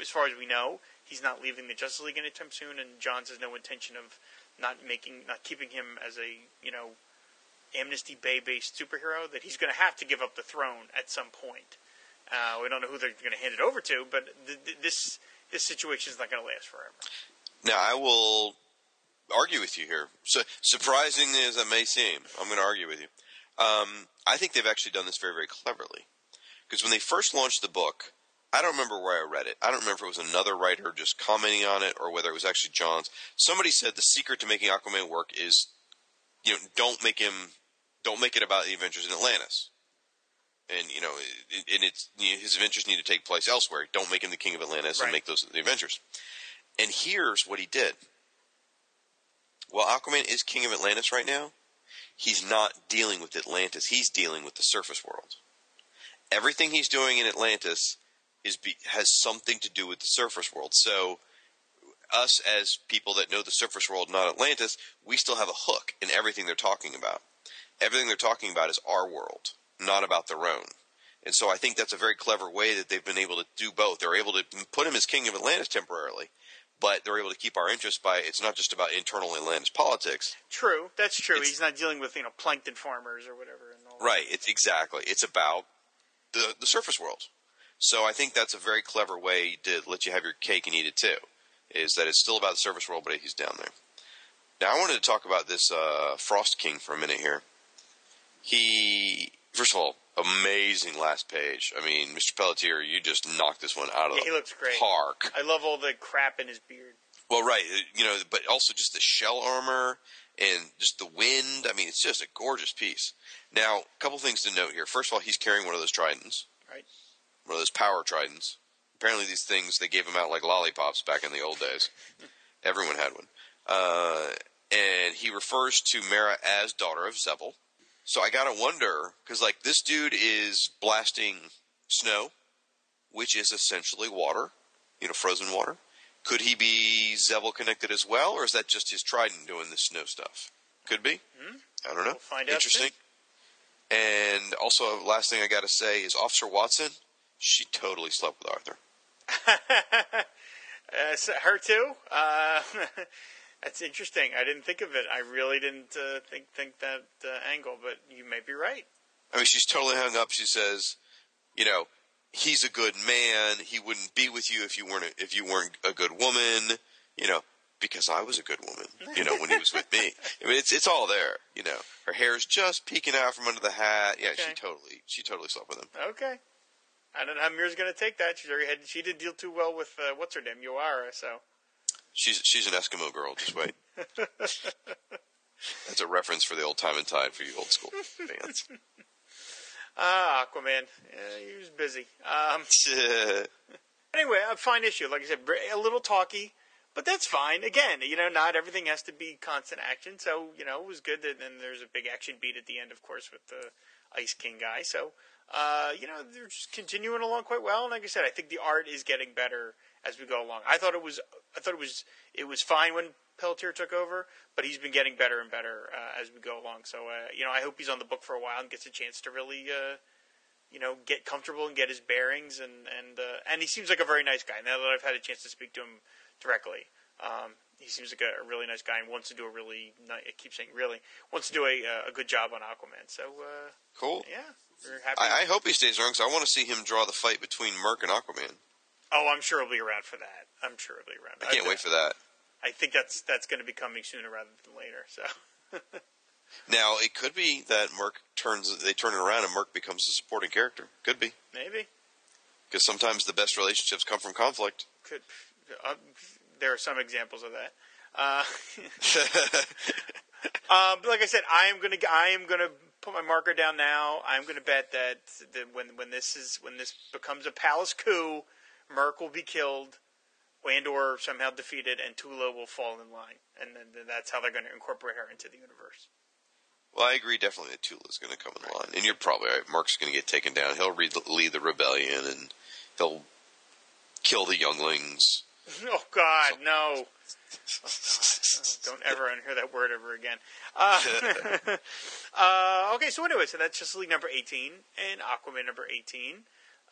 as far as we know, he's not leaving the Justice League anytime soon, and Johns has no intention of not making, not keeping him as a you know Amnesty Bay based superhero. That he's going to have to give up the throne at some point. Uh, we don't know who they're going to hand it over to, but th- th- this this situation is not going to last forever. Now, I will argue with you here. So, surprising as it may seem, I'm going to argue with you. Um, I think they've actually done this very, very cleverly. Because when they first launched the book, I don't remember where I read it. I don't remember if it was another writer just commenting on it or whether it was actually Johns. Somebody said the secret to making Aquaman work is, you know, don't make him, don't make it about the adventures in Atlantis. And you know, and it's you know, his adventures need to take place elsewhere. Don't make him the king of Atlantis Right. and make those the adventures. And here's what he did. While Aquaman is king of Atlantis right now, he's not dealing with Atlantis. He's dealing with the surface world. Everything he's doing in Atlantis is be, has something to do with the surface world. So, us as people that know the surface world, not Atlantis, we still have a hook in everything they're talking about. Everything they're talking about is our world, not about their own. And so I think that's a very clever way that they've been able to do both. They're able to put him as king of Atlantis temporarily, but they're able to keep our interest by it's not just about internal Atlantis politics. True, that's true. It's- He's not dealing with you know plankton farmers or whatever. And all that. Right. It's exactly. It's about the the surface world. So I think that's a very clever way to let you have your cake and eat it too. Is that it's still about the surface world, but he's down there. Now I wanted to talk about this uh, Frost King for a minute here. He first of all, amazing last page. I mean, Mr. Pelletier, you just knocked this one out of Yeah, the he looks great. park. I love all the crap in his beard. Well, right, uh, you know, but also just the shell armor and just the wind. I mean, it's just a gorgeous piece. Now, a couple things to note here. First of all, he's carrying one of those tridents, Right. one of those power tridents. Apparently, these things they gave him out like lollipops back in the old days. [laughs] Everyone had one. Uh, and he refers to Mera as daughter of Xebel. So I gotta wonder because like this dude is blasting snow, which is essentially water, you know, frozen water. Could he be Xebel connected as well, or is that just his trident doing the snow stuff? Could be. I don't know. We'll find out Interesting. And also, last thing I got to say is Officer Watson. She totally slept with Arthur. [laughs] Uh, her too. Uh, [laughs] that's interesting. I didn't think of it. I really didn't uh, think think that uh, angle, but you may be right. I mean, she's totally hung up. She says, you know, he's a good man. He wouldn't be with you if you weren't a, if you weren't a good woman. You know, because I was a good woman. You know, when he was with me. [laughs] I mean, it's it's all there. You know, her hair's just peeking out from under the hat. Yeah, she totally she totally slept with him. Okay. I don't know how Mera's going to take that. She's already had, she didn't deal too well with uh, what's her name, Yoara. So She's she's an Eskimo girl. Just wait. [laughs] That's a reference for the old time and tide for you old school fans. [laughs] ah, Aquaman. Yeah, he was busy. Um, [laughs] anyway, a fine issue. Like I said, a little talky, but that's fine. Again, you know, not everything has to be constant action. So you know, it was good that then there's a big action beat at the end, of course, with the Ice King guy. So uh, you know, they're just continuing along quite well. And like I said, I think the art is getting better as we go along. I thought it was, I thought it was, it was fine when Pelletier took over, but he's been getting better and better uh, as we go along. So uh, you know, I hope he's on the book for a while and gets a chance to really. Uh, you know, get comfortable and get his bearings, and and uh, and he seems like a very nice guy. Now that I've had a chance to speak to him directly, um, he seems like a, a really nice guy and wants to do a really. ni- I keep saying really wants to do a a good job on Aquaman. So uh, cool. yeah. I, I hope he stays around because I want to see him draw the fight between Murk and Aquaman. Oh, I'm sure he'll be around for that. I'm sure he'll be around. I can't wait for that. I think that's that's going to be coming sooner rather than later. So [laughs] Now it could be that Murk turns they turn it around and Murk becomes a supporting character. Could be maybe because sometimes the best relationships come from conflict. could. Uh, there are some examples of that. Uh, Um, [laughs] but like I said, I am gonna I am gonna put my marker down now. I'm gonna bet that, that when when this is when this becomes a palace coup, Murk will be killed, and or somehow defeated, and Tula will fall in line, and then, then that's how they're going to incorporate her into the universe. well, I agree definitely that Tula's going to come in line, and you're probably right. Murk's going to get taken down. He'll lead, lead the rebellion, and he'll kill the younglings. [laughs] Oh God, no! Oh, Don't ever unhear that word ever again. Uh, [laughs] [laughs] uh, okay, so anyway, so that's Justice League number eighteen and Aquaman number eighteen.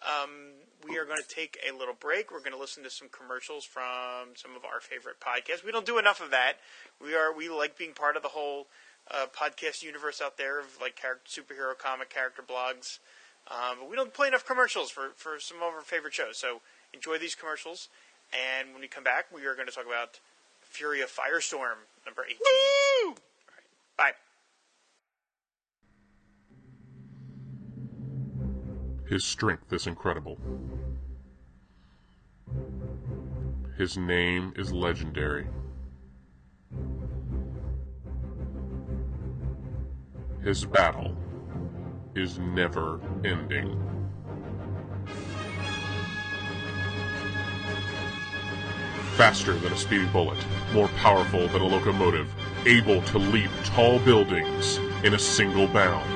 Um, we are going to take a little break. We're going to listen to some commercials from some of our favorite podcasts. We don't do enough of that. We are we like being part of the whole uh, podcast universe out there of like superhero comic character blogs. Um, but we don't play enough commercials for, for some of our favorite shows. So enjoy these commercials. And when we come back, we are going to talk about Fury of Firestorm, number 18. All right. Bye. His strength is incredible. his name is legendary. His battle is never ending. Faster than a speeding bullet, more powerful than a locomotive, able to leap tall buildings in a single bound.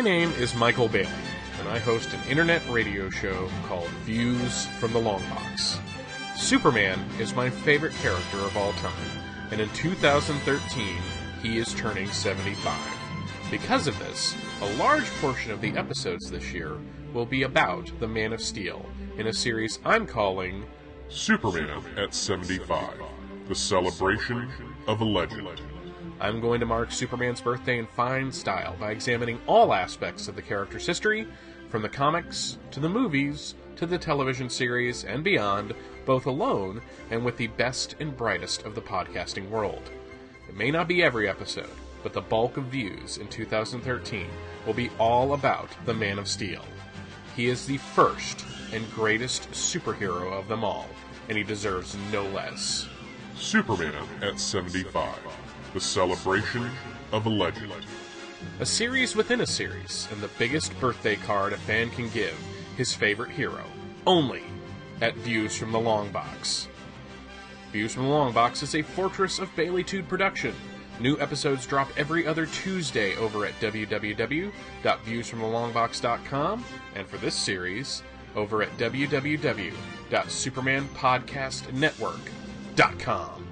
My name is Michael Bailey, and I host an internet radio show called Views from the Long Box. Superman is my favorite character of all time, and in 2013, he is turning 75. Because of this, a large portion of the episodes this year will be about the Man of Steel in a series I'm calling Superman at 75, the celebration of a legend. I'm going to mark Superman's birthday in fine style by examining all aspects of the character's history, from the comics to the movies to the television series and beyond, both alone and with the best and brightest of the podcasting world. It may not be every episode, but the bulk of views in 2013 will be all about the Man of Steel. He is the first and greatest superhero of them all, and he deserves no less. Superman at 75, the celebration of a legend. A series within a series, and the biggest birthday card a fan can give his favorite hero, only at Views from the Long Box. Views from the Long Box is a Fortress of Baileytude production. New episodes drop every other Tuesday over at www.viewsfromthelongbox.com, and for this series, over at www.supermanpodcastnetwork.com.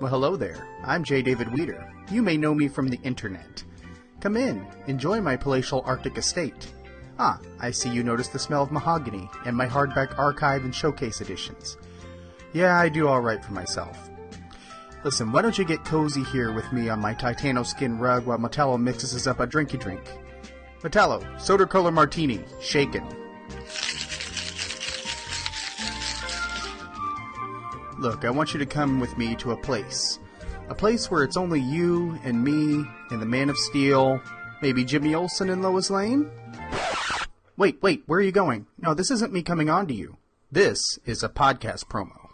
Well, hello there. I'm J. David Weter. You may know me from the internet. Come in, enjoy my palatial Arctic estate. Ah, I see you noticed the smell of mahogany and my hardback archive and showcase editions. Yeah, I do alright for myself. Listen, why don't you get cozy here with me on my Titano skin rug while Metallo mixes us up a drinky drink? Metallo, soda color martini, shaken. Look, I want you to come with me to a place. A place where it's only you and me and the Man of Steel, maybe Jimmy Olsen and Lois Lane? Wait, wait, where are you going? No, this isn't me coming on to you. This is a podcast promo.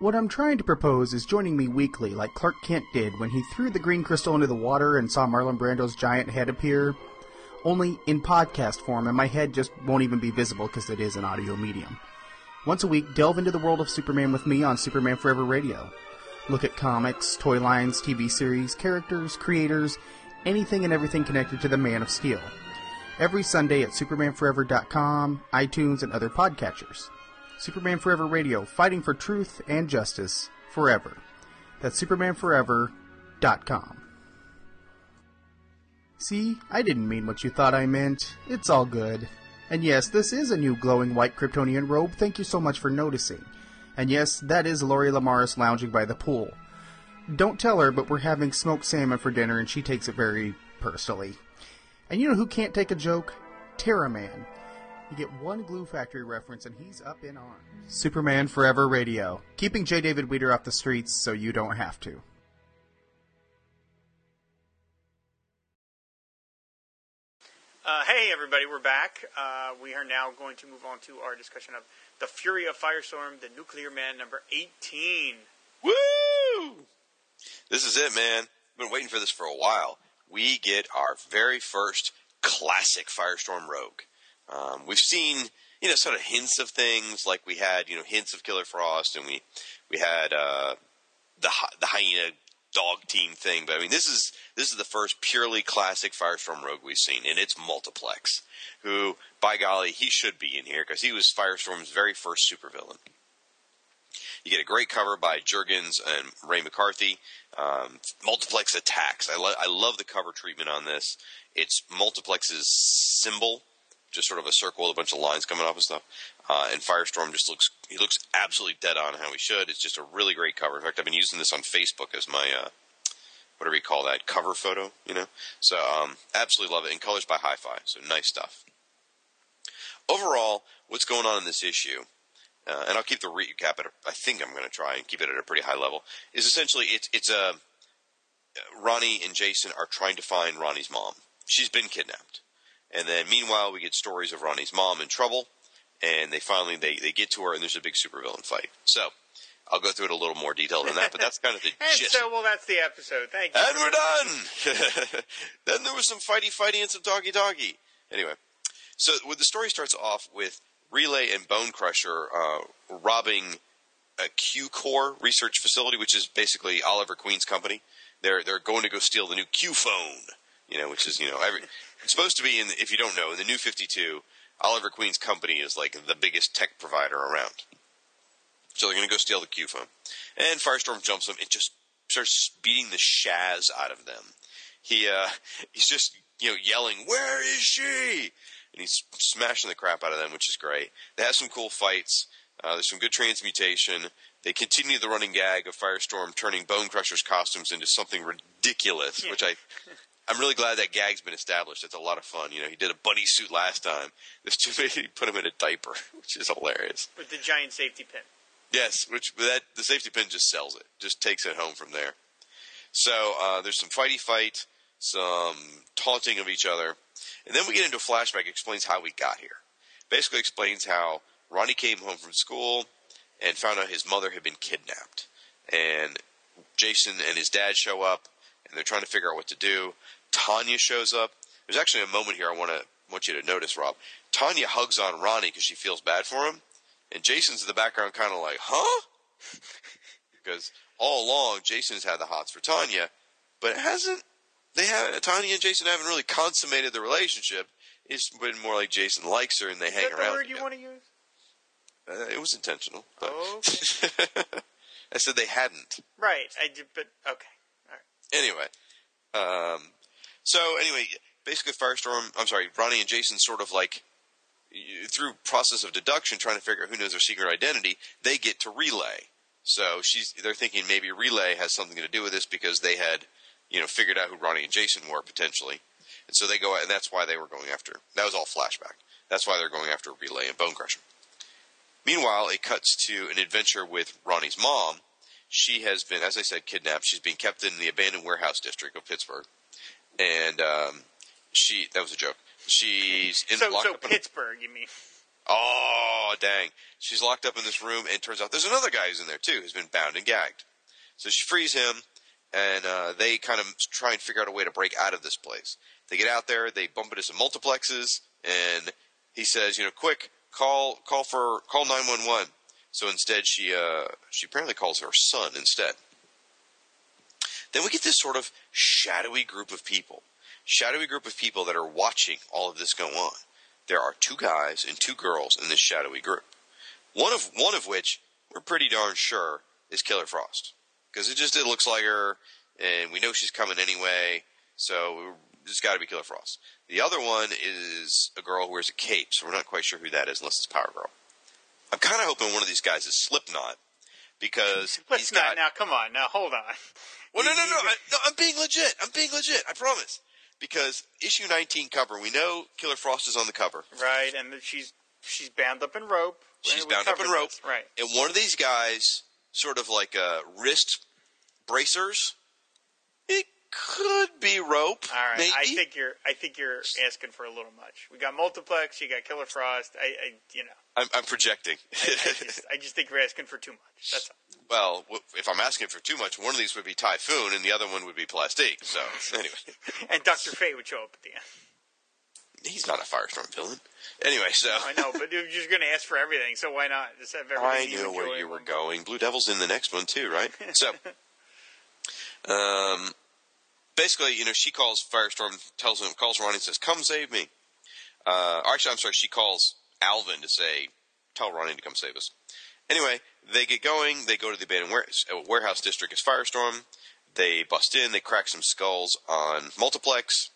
What I'm trying to propose is joining me weekly like Clark Kent did when he threw the green crystal into the water and saw Marlon Brando's giant head appear. Only in podcast form, and my head just won't even be visible because it is an audio medium. Once a week, delve into the world of Superman with me on Superman Forever Radio. Look at comics, toy lines, TV series, characters, creators, anything and everything connected to the Man of Steel. Every Sunday at SupermanForever.com, iTunes, and other podcatchers. Superman Forever Radio, fighting for truth and justice forever. That's SupermanForever.com. See, I didn't mean what you thought I meant. It's all good. And yes, this is a new glowing white Kryptonian robe. Thank you so much for noticing. And yes, that is Lori Lemaris lounging by the pool. Don't tell her, but we're having smoked salmon for dinner and she takes it very personally. And you know who can't take a joke? Terra Man. You get one Glue Factory reference and he's up in arms. Superman Forever Radio. Keeping J. David Weter off the streets so you don't have to. Uh, hey, everybody, we're back. Uh, we are now going to move on to our discussion of The Fury of Firestorm, the Nuclear Man number 18. Woo! This is it, man. I've been waiting for this for a while. We get our very first classic Firestorm Rogue. Um, we've seen, you know, sort of hints of things, like we had, you know, hints of Killer Frost, and we we had uh, the the hyena dog team thing. But I mean, this is this is the first purely classic Firestorm Rogue we've seen, and it's Multiplex, who, by golly, he should be in here because he was Firestorm's very first supervillain. You get a great cover by Jurgens and Ray McCarthy. Um, multiplex attacks. I, lo- I love the cover treatment on this. It's multiplex's symbol, just sort of a circle with a bunch of lines coming off and stuff. Uh, and Firestorm just looks he looks absolutely dead on how he should. It's just a really great cover. In fact, I've been using this on Facebook as my uh, whatever you call that cover photo. You know, so um, absolutely love it. And colors by Hi-Fi, so nice stuff. Overall, what's going on in this issue? Uh, and I'll keep the recap at. A, I think I'm going to try and keep it at a pretty high level. Is essentially it's it's a Ronnie and Jason are trying to find Ronnie's mom. She's been kidnapped, and then meanwhile we get stories of Ronnie's mom in trouble, and they finally they they get to her and there's a big supervillain fight. So I'll go through it a little more detail than that, but that's kind of the [laughs] And gist. so, well, that's the episode. Thank you. And we're done. [laughs] then there was some fighty fighty and some doggy doggy. Anyway, so the story starts off with Relay and Bone Crusher uh, robbing a Q Core research facility, which is basically Oliver Queen's company. They're they're going to go steal the new Q phone, you know, which is you know every, it's supposed to be in. If you don't know, in the new Fifty Two, Oliver Queen's company is like the biggest tech provider around. So they're going to go steal the Q phone, and Firestorm jumps them and just starts beating the shaz out of them. He uh, he's just you know yelling, "Where is she?" and he's smashing the crap out of them, which is great. They have some cool fights. Uh, there's some good transmutation. They continue the running gag of Firestorm turning Bone Crusher's costumes into something ridiculous, which I. I'm really glad that gag's been established. It's a lot of fun. You know, he did a bunny suit last time. This too bad [laughs] he put him in a diaper, [laughs] which is hilarious. With the giant safety pin. Yes, which that the safety pin just sells it, just takes it home from there. So uh, there's some fighty fight, some taunting of each other, and then we get into a flashback. Explains how we got here. Basically, explains how Ronnie came home from school and found out his mother had been kidnapped, and Jason and his dad show up, and they're trying to figure out what to do. Tanya shows up. There's actually a moment here I want to want you to notice, Rob. Tanya hugs on Ronnie because she feels bad for him, and Jason's in the background, kind of like, "Huh?" [laughs] because all along Jason's had the hots for Tanya, but it hasn't. They have Tanya and Jason haven't really consummated the relationship. It's been more like Jason likes her and they Is hang that the around. word you want to use? Uh, it was intentional. But Oh, okay. [laughs] I said they hadn't. right. I did, but okay. All right. Anyway, um, so anyway, basically Firestorm. I'm sorry, Ronnie and Jason sort of like through process of deduction, trying to figure out who knows their secret identity. They get to Relay. So she's they're thinking maybe Relay has something to do with this because they had you know figured out who Ronnie and Jason were potentially, and so they go and that's why they were going after. That was all flashback. That's why they're going after Relay and Bone Crusher. Meanwhile, it cuts to an adventure with Ronnie's mom. She has been, as I said, kidnapped. She's being kept in the abandoned warehouse district of Pittsburgh, and um, she that was a joke. She's in, So, locked so up in a- Pittsburgh, you mean? Oh, dang. She's locked up in this room, and turns out there's another guy who's in there, too, who's been bound and gagged. So she frees him, and uh, they kind of try and figure out a way to break out of this place. They get out there, they bump into some multiplexes, and he says, you know, quick, call call for call 911. So instead, she uh, she apparently calls her son instead. Then we get this sort of shadowy group of people, shadowy group of people that are watching all of this go on. There are two guys and two girls in this shadowy group. One of one of which we're pretty darn sure is Killer Frost because it just it looks like her, and we know she's coming anyway. So it's got to be Killer Frost. The other one is a girl who wears a cape, so we're not quite sure who that is unless it's Power Girl. I'm kind of hoping one of these guys is Slipknot because [laughs] Let's he's not. got Now, come on. Now, hold on. well, no, no, no, I, no. I'm being legit. I'm being legit. I promise. Because issue 19 cover, we know Killer Frost is on the cover, Right, and she's she's bound up in rope. She's bound up in rope. this, Right. and one of these guys, sort of like uh, wrist bracers. It could be rope. All right. maybe. I think you're. I think you're asking for a little much. We got multiplex. You got Killer Frost. I. I you know. I'm, I'm projecting. I just, I just think you're asking for too much. That's all. well, w- if I'm asking for too much, one of these would be Typhoon, and the other one would be Plastique. So [laughs] anyway, And Doctor Fate would show up at the end. he's not a Firestorm villain. Anyway, so I know, but you're just going to ask for everything, so why not? Just have everything I knew where you were going. Blue Devil's in the next one too, right? So, [laughs] um, basically, you know, she calls Firestorm, tells him, calls Ronnie, and says, "Come save me." Uh, actually, I'm sorry, she calls Alvin to say, "Tell Ronnie to come save us." Anyway, they get going. They go to the abandoned warehouse, uh, district as Firestorm. They bust in, they crack some skulls on Multiplex.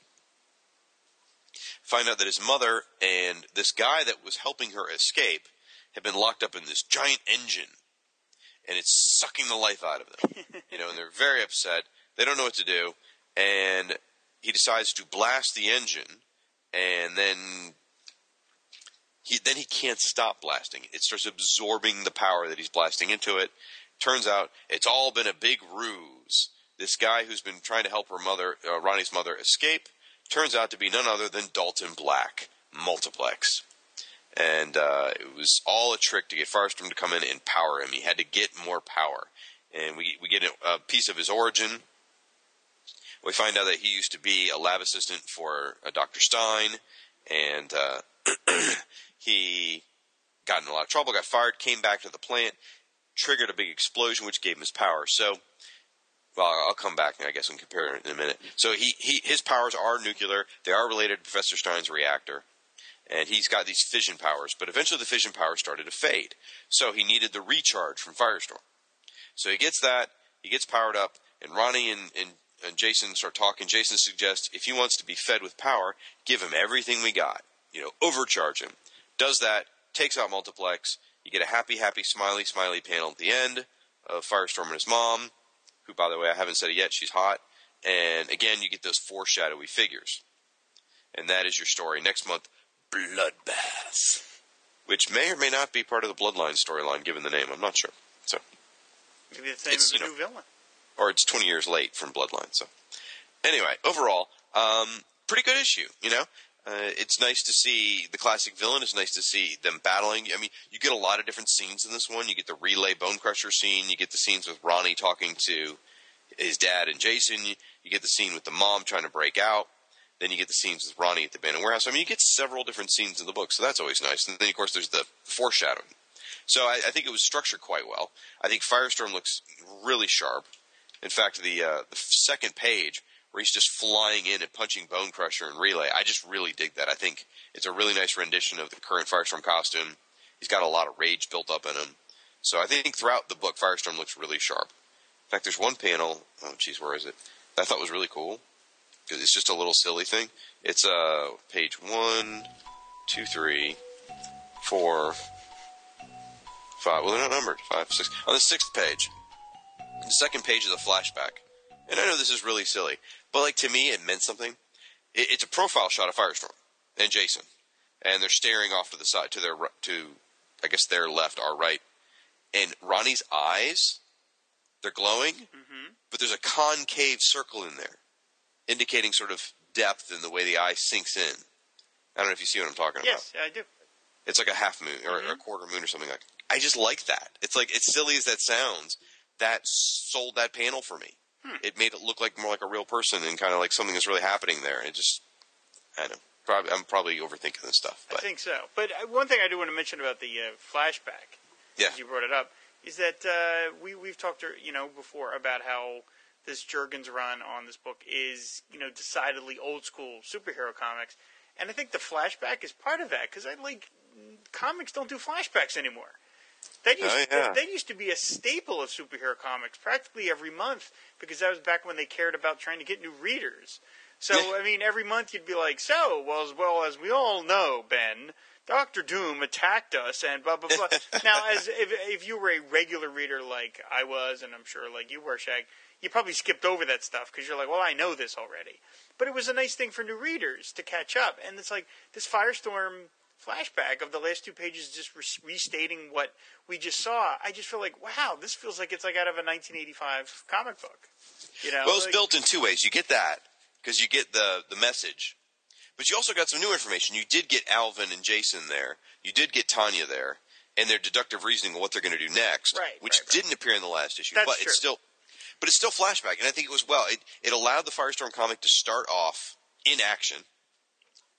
Find out that his mother and this guy that was helping her escape have been locked up in this giant engine, and it's sucking the life out of them. [laughs] you know, and they're very upset. They don't know what to do, and he decides to blast the engine, and then he then he can't stop blasting. It starts absorbing the power that he's blasting into it. Turns out it's all been a big ruse. This guy who's been trying to help her mother, uh, Ronnie's mother, escape, turns out to be none other than Dalton Black, Multiplex. And uh, it was all a trick to get Firestorm to come in and power him. He had to get more power. And we, we get a piece of his origin. We find out that he used to be a lab assistant for uh, Dr. Stein, and uh, [clears throat] he got in a lot of trouble, got fired, came back to the plant, triggered a big explosion, which gave him his power. So well, I'll come back, I guess, and compare it in a minute. So he, he his powers are nuclear. They are related to Professor Stein's reactor, and he's got these fission powers. But eventually, the fission powers started to fade. So he needed the recharge from Firestorm. So he gets that. He gets powered up, and Ronnie and, and, and Jason start talking. Jason suggests if he wants to be fed with power, give him everything we got. You know, overcharge him. Does that. Takes out Multiplex. You get a happy, happy, smiley, smiley panel at the end of Firestorm and his mom who, by the way, I haven't said it yet. She's hot. And again, you get those foreshadowy figures. And that is your story. Next month, Bloodbath. Which may or may not be part of the Bloodline storyline, given the name. I'm not sure. So, Maybe it's the name of a you new villain. or it's 20 years late from Bloodline. So, anyway, overall, um, pretty good issue. You know, uh, it's nice to see the classic villain. It's nice to see them battling. I mean, you get a lot of different scenes in this one. You get the relay bone crusher scene. You get the scenes with Ronnie talking to his dad and Jason. You, get the scene with the mom trying to break out. Then you get the scenes with Ronnie at the abandoned warehouse. I mean, you get several different scenes in the book, so that's always nice. And then, of course, there's the foreshadowing. So I, I think it was structured quite well. I think Firestorm looks really sharp. In fact, the uh, the second page where he's just flying in and punching Bone Crusher and Relay, I just really dig that. I think it's a really nice rendition of the current Firestorm costume. He's got a lot of rage built up in him. So I think throughout the book, Firestorm looks really sharp. In fact, there's one panel. Oh, geez, where is it? That I thought was really cool because it's just a little silly thing. It's uh page one, two, three, four, five. Well, they're not numbered. Five, six. On the sixth page, the second page is a flashback. And I know this is really silly, but like to me, it meant something. It, it's a profile shot of Firestorm and Jason, and they're staring off to the side to their to, I guess their left, our right, and Ronnie's eyes, they're glowing, mm-hmm. but there's a concave circle in there, indicating sort of depth in the way the eye sinks in. I don't know if you see what I'm talking about. Yes, I do. It's like a half moon or, or a quarter moon or something like. I just like that. It's like as silly as that sounds, that sold that panel for me. It made it look like more like a real person and kind of like something that's really happening there. And it just, I don't know. Probably, I'm probably overthinking this stuff, I think so. But uh, one thing I do want to mention about the uh, flashback, yeah, you brought it up, is that uh, we we've talked, uh, you know, before about how this Jurgens run on this book is, you know, decidedly old school superhero comics, and I think the flashback is part of that because I like comics don't do flashbacks anymore. That used, Oh, yeah. that, that used to be a staple of superhero comics practically every month because that was back when they cared about trying to get new readers. So I mean, every month you'd be like, "So, well, as well as we all know, Ben, Doctor Doom attacked us," and blah blah blah. [laughs] now, as if if you were a regular reader like I was, and I'm sure like you were, Shag, you probably skipped over that stuff because you're like, "Well, I know this already." But it was a nice thing for new readers to catch up, and it's like this Firestorm flashback of the last two pages just restating what we just saw. I just feel like, wow, this feels like it's like out of a 1985 comic book. You know, well, it's like- built in two ways. You get that because you get the the message, but you also got some new information. You did get Alvin and Jason there. You did get Tanya there, and their deductive reasoning of what they're going to do next, Right, which right, right. didn't appear in the last issue. That's but true. it's still, but it's still flashback, and I think it was well. It it allowed the Firestorm comic to start off in action,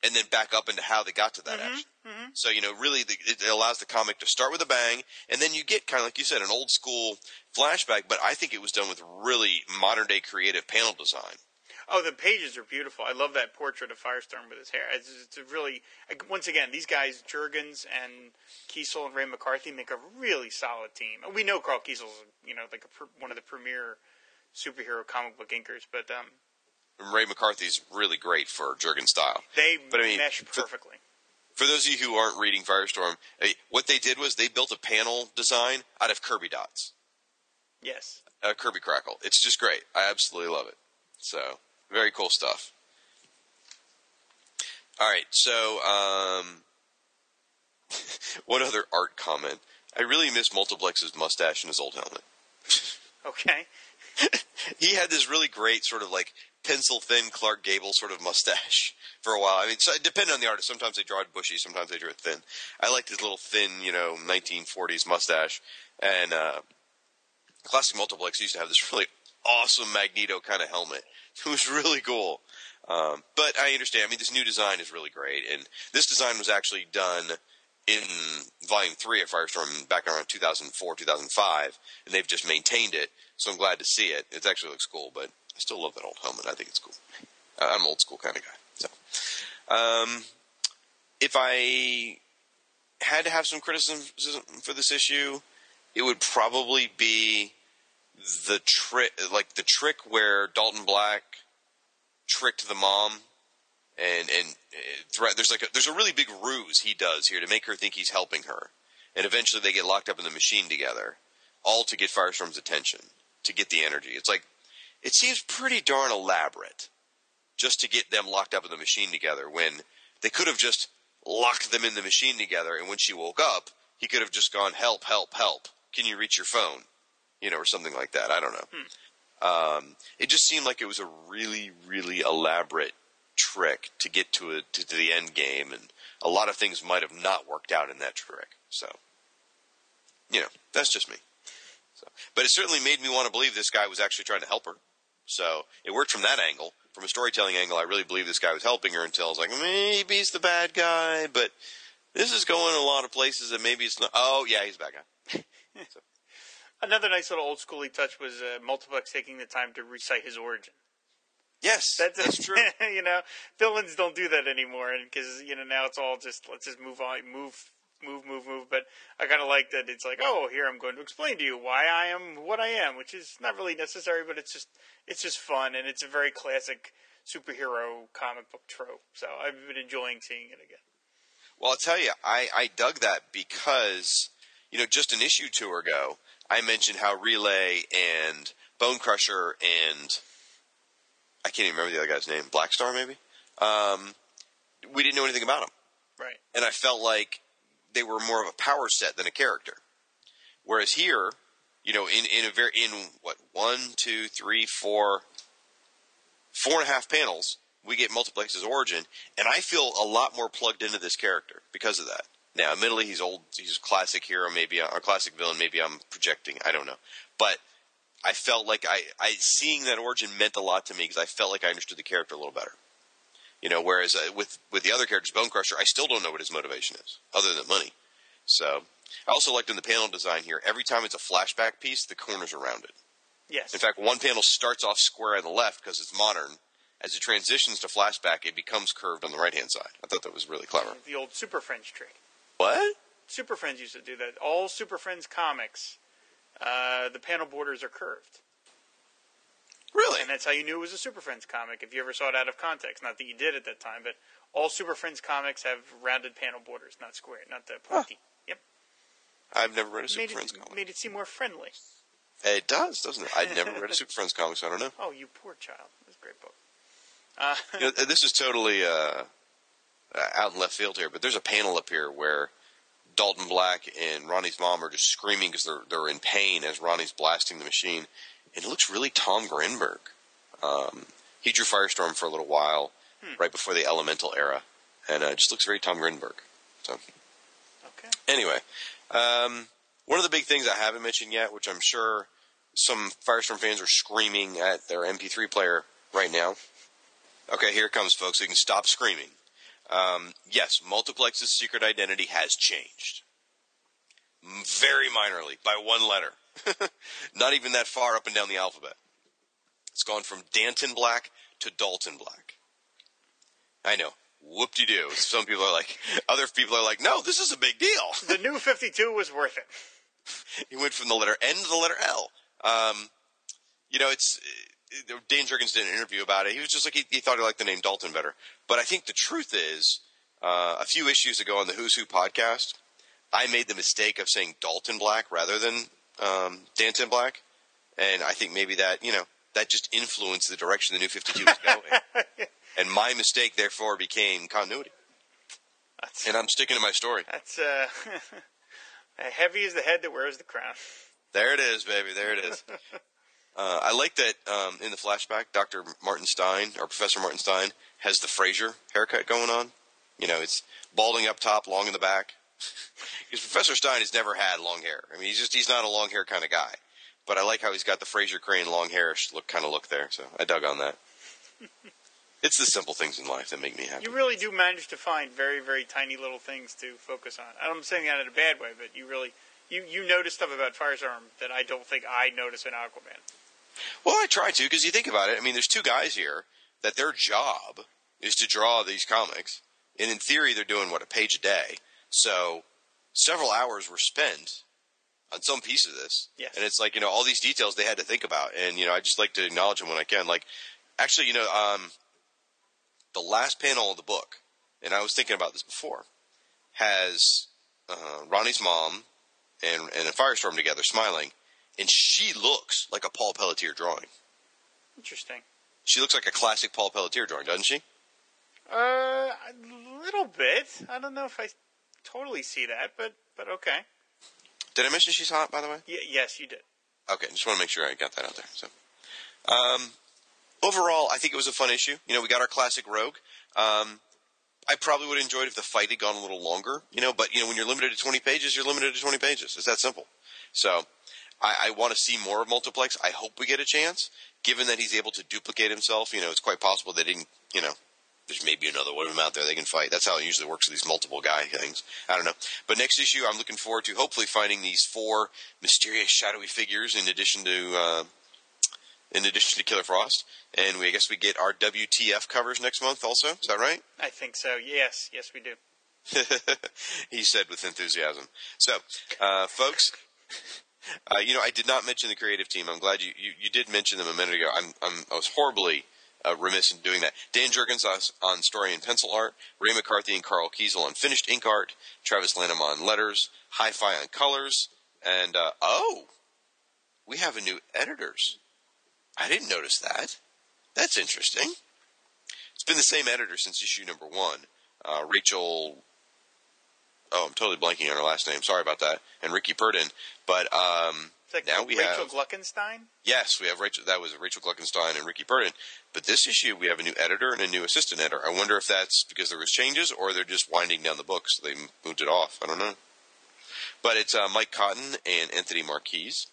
and then back up into how they got to Mm-hmm, that action. So you know, really, the, it allows the comic to start with a bang, and then you get kind of like you said, an old school flashback. But I think it was done with really modern day creative panel design. Oh, the pages are beautiful. I love that portrait of Firestorm with his hair. It's, it's a really, once again, these guys, Jurgens and Kesel and Ray McCarthy, make a really solid team. We know Karl Kesel's, you know, like a, one of the premier superhero comic book inkers, but um, Ray McCarthy's really great for Jurgen style. they But I mean, mesh for- perfectly. For those of you who aren't reading Firestorm, what they did was they built a panel design out of Kirby dots, yes. uh, Kirby Crackle. It's just great. I absolutely love it. So very cool stuff. All right, so um, [laughs] one other art comment. I really miss Multiplex's mustache and his old helmet. Okay. [laughs] he had this really great sort of like pencil thin Clark Gable sort of mustache [laughs] for a while. I mean, so it depended on the artist. Sometimes they draw it bushy, sometimes they draw it thin. I liked his little thin, you know, 1940s mustache. And uh, Classic Multiplex used to have this [laughs] really awesome Magneto kind of helmet. [laughs] It was really cool. Um, but I understand. I mean, this new design is really great, and this design was actually done in Volume Three of Firestorm back around 2004, 2005, and they've just maintained it. So I'm glad to see it. It actually looks cool, but I still love that old helmet. I think it's cool. Uh, I'm old school kind of guy. So, um, if I had to have some criticism for this issue, it would probably be the trick, like the trick where Dalton Black tricked the mom, and and uh, threat. There's like a, there's a really big ruse he does here to make her think he's helping her, and eventually they get locked up in the machine together, all to get Firestorm's attention, to get the energy. It's like it seems pretty darn elaborate, just to get them locked up in the machine together when they could have just locked them in the machine together, and when she woke up, he could have just gone, "Help! Help! Help! Can you reach your phone?" You know, or something like that. I don't know. Um, it just seemed like it was a really, really elaborate trick to get to a, to, to the end game, and a lot of things might have not worked out in that trick. So, you know, that's just me. So, but it certainly made me want to believe this guy was actually trying to help her. So it worked from that angle. From a storytelling angle, I really believe this guy was helping her until I was like, maybe he's the bad guy, but this is going a lot of places that maybe it's not. Oh, yeah, he's the bad guy. [laughs] Another nice little old schooly touch was uh, Multiplex taking the time to recite his origin. Yes, That's, that's [laughs] true. you know, villains don't do that anymore, and because you know now it's all just let's just move on, move, move, move, move. But I kind of like that it's like, oh, here I'm going to explain to you why I am what I am, which is not really necessary, but it's just it's just fun, and it's a very classic superhero comic book trope. So I've been enjoying seeing it again. Well, I'll tell you, I, I dug that because, you know, just an issue two ago, I mentioned how Relay and Bone Crusher and I can't even remember the other guy's name, Black Star maybe. Um, we didn't know anything about him, Right. and I felt like they were more of a power set than a character. Whereas here, you know, in in a very in what one, two, three, four, four and a half panels, we get Multiplex's origin, and I feel a lot more plugged into this character because of that. Now, admittedly, he's old, he's a classic hero, maybe a, a classic villain, maybe I'm projecting, I don't know, but I felt like I, I seeing that origin meant a lot to me because I felt like I understood the character a little better. You know, whereas uh, with with the other characters, Bone Crusher, I still don't know what his motivation is, other than money. So, I also liked in the panel design here. Every time it's a flashback piece, the corners are rounded. Yes. In fact, one panel starts off square on the left because it's modern. As it transitions to flashback, it becomes curved on the right hand side. I thought that was really clever. the old Super Friends trick. What? Super Friends used to do that. All Super Friends comics, uh, the panel borders are curved. Really? And that's how you knew it was a Super Friends comic if you ever saw it out of context. Not that you did at that time, but all Super Friends comics have rounded panel borders, not square, not the pointy. Yep. I've never read a Super Made Friends it, comic. made it seem more friendly. It does, doesn't it? I've never read a Super Friends comic, so I don't know. Oh, you poor child. That's a great book. Uh, You know, this is totally uh, uh, out in left field here, but there's a panel up here where Dalton Black and Ronnie's mom are just screaming because they're they're in pain as Ronnie's blasting the machine, and it looks really Tom Grindberg. Um, he drew Firestorm for a little while, right before the Elemental era, and uh, it just looks very Tom Grindberg. So okay. anyway, um, one of the big things I haven't mentioned yet, which I'm sure some Firestorm fans are screaming at their MP3 player right now. Okay, here it comes, folks. You can stop screaming. Um, yes, Multiplex's secret identity has changed. Very minorly, by one letter. [laughs] Not even that far up and down the alphabet. It's gone from Danton Black to Dalton Black. I know. Whoop de doo. Some people are like, other people are like, no, this is a big deal. The new 52 was worth it. [laughs] He went from the letter N to the letter L. Um, you know, it's uh, Dan Jurgens did an interview about it. He was just like he, he thought he liked the name Dalton better. But I think the truth is, uh, a few issues ago on the Who's Who podcast, I made the mistake of saying Dalton Black rather than um, Danton Black, and I think maybe that you know that just influenced the direction the New Fifty Two was going, [laughs] and my mistake therefore became continuity. That's, And I'm sticking to my story. that's uh, [laughs] heavy is the head that wears the crown. There it is, baby. There it is. [laughs] Uh, I like that um, in the flashback, Dr. Martin Stein, or Professor Martin Stein, has the Frasier haircut going on. You know, it's balding up top, long in the back. [laughs] Because Professor Stein has never had long hair. I mean, he's just he's not a long hair kind of guy. But I like how he's got the Frasier Crane long hair look kind of look there. So I dug on that. [laughs] it's the simple things in life that make me happy. You really do manage to find very, very tiny little things to focus on. I'm saying that in a bad way, but you really you you notice stuff about Firestorm that I don't think I notice in Aquaman. Well, I try to because you think about it. I mean, there's two guys here that their job is to draw these comics, and in theory, they're doing what a page a day. So several hours were spent on some piece of this, Yes. and it's like you know all these details they had to think about, and you know I just like to acknowledge them when I can. Like, actually, you know, um, the last panel of the book, and I was thinking about this before, has uh, Ronnie's mom and and a Firestorm together smiling, and she looks like a Paul Pelletier drawing. Interesting. She looks like a classic Paul Pelletier drawing, doesn't she? Uh, a little bit. I don't know if I totally see that, but but okay. Did I mention she's hot, by the way? Y- yes, you did. Okay, just want to make sure I got that out there. So, um, overall, I think it was a fun issue. You know, we got our classic Rogue. Um, I probably would have enjoyed if the fight had gone a little longer. You know, but you know, when you're limited to 20 pages, you're limited to 20 pages. It's that simple. So, I, I want to see more of Multiplex. I hope we get a chance. Given that he's able to duplicate himself, you know, it's quite possible they didn't. You know, there's maybe another one of them out there they can fight. That's how it usually works with these multiple guy things. I don't know. But next issue, I'm looking forward to hopefully finding these four mysterious, shadowy figures in addition to uh, in addition to Killer Frost. And we I guess we get our WTF covers next month also. Is that right? I think so. Yes, yes, we do. [laughs] he said with enthusiasm. So, uh, folks, [laughs] uh, you know, I did not mention the creative team. I'm glad you, you, you did mention them a minute ago. I'm, I'm I was horribly uh, remiss in doing that. Dan Jurgens on, story and pencil art, Ray McCarthy and Karl Kesel on finished ink art, Travis Lanham on letters, Hi-Fi on colors, and uh, oh, we have a new editors. I didn't notice that. That's interesting. It's been the same editor since issue number one. Uh, Rachel Oh, I'm totally blanking on her last name. Sorry about that. And Rickey Purdin. But um, like now we Rachel have Gluckenstein. yes, we have Rachel. That was Rachel Gluckenstein and Rickey Purdin. But this issue, we have a new editor and a new assistant editor. I wonder if that's because there was changes or they're just winding down the book, so they moved it off. I don't know. But it's uh, Mike Cotton and Anthony Marques,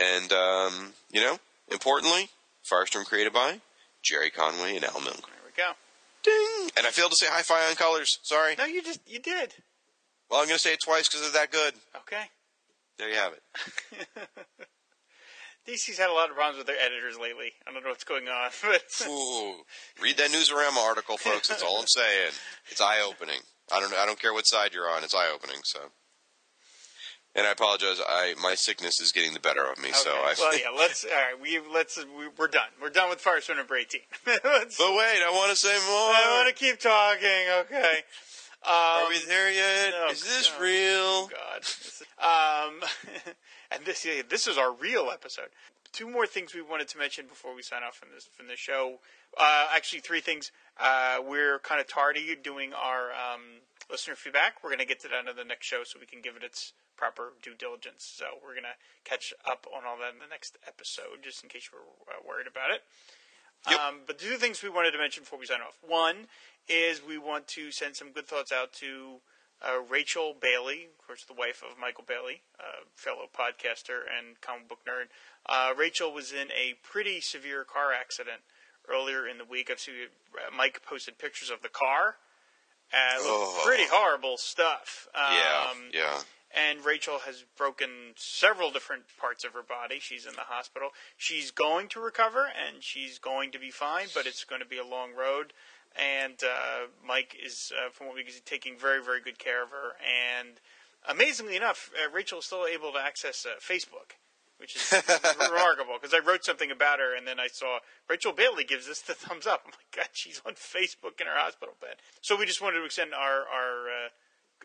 and um, you know, importantly, Firestorm created by Gerry Conway and Al Milgrom. There we go. Ding! And I failed to say hi-fi on colors. Sorry. No, you just you did. Well, I'm going to say it twice because they're that good. Okay. There you have it. [laughs] DC's had a lot of problems with their editors lately. I don't know what's going on, [laughs] but Ooh, read that Newsarama article, folks. That's all I'm saying. It's eye opening. I don't. I don't care what side you're on. It's eye opening. So, and I apologize. I my sickness is getting the better of me. So I. well, [laughs] yeah. Let's all right. We let's we, we're done. We're done with Firestorm number eighteen. But wait, I want to say more. I want to keep talking. Okay. Um, Are we there yet? oh, is this real? Oh God. Um, [laughs] and this yeah, this is our real episode. Two more things we wanted to mention before we sign off from this from the show. Uh, actually, three things. Uh, we're kind of tardy doing our um, listener feedback. We're going to get to that in the next show so we can give it its proper due diligence. So we're going to catch up on all that in the next episode, just in case you were uh, worried about it. Yep. Um, but two things we wanted to mention before we sign off. One is we want to send some good thoughts out to uh, Rachel Bailey, of course, the wife of Michael Bailey, uh, fellow podcaster and comic book nerd. Uh, Rachel was in a pretty severe car accident earlier in the week. I've seen uh, Mike posted pictures of the car. Uh, Oh. pretty horrible stuff. Um, yeah, yeah. and Rachel has broken several different parts of her body. She's in the hospital. She's going to recover and she's going to be fine, but it's going to be a long road. And uh, Mike is, uh, from what we can see, taking very, very good care of her. And amazingly enough, uh, Rachel is still able to access uh, Facebook, which is [laughs] remarkable because I wrote something about her and then I saw Rachel Bailey gives us the thumbs up. [laughs] I'm like, God, she's on Facebook in her hospital bed. So we just wanted to extend our our uh,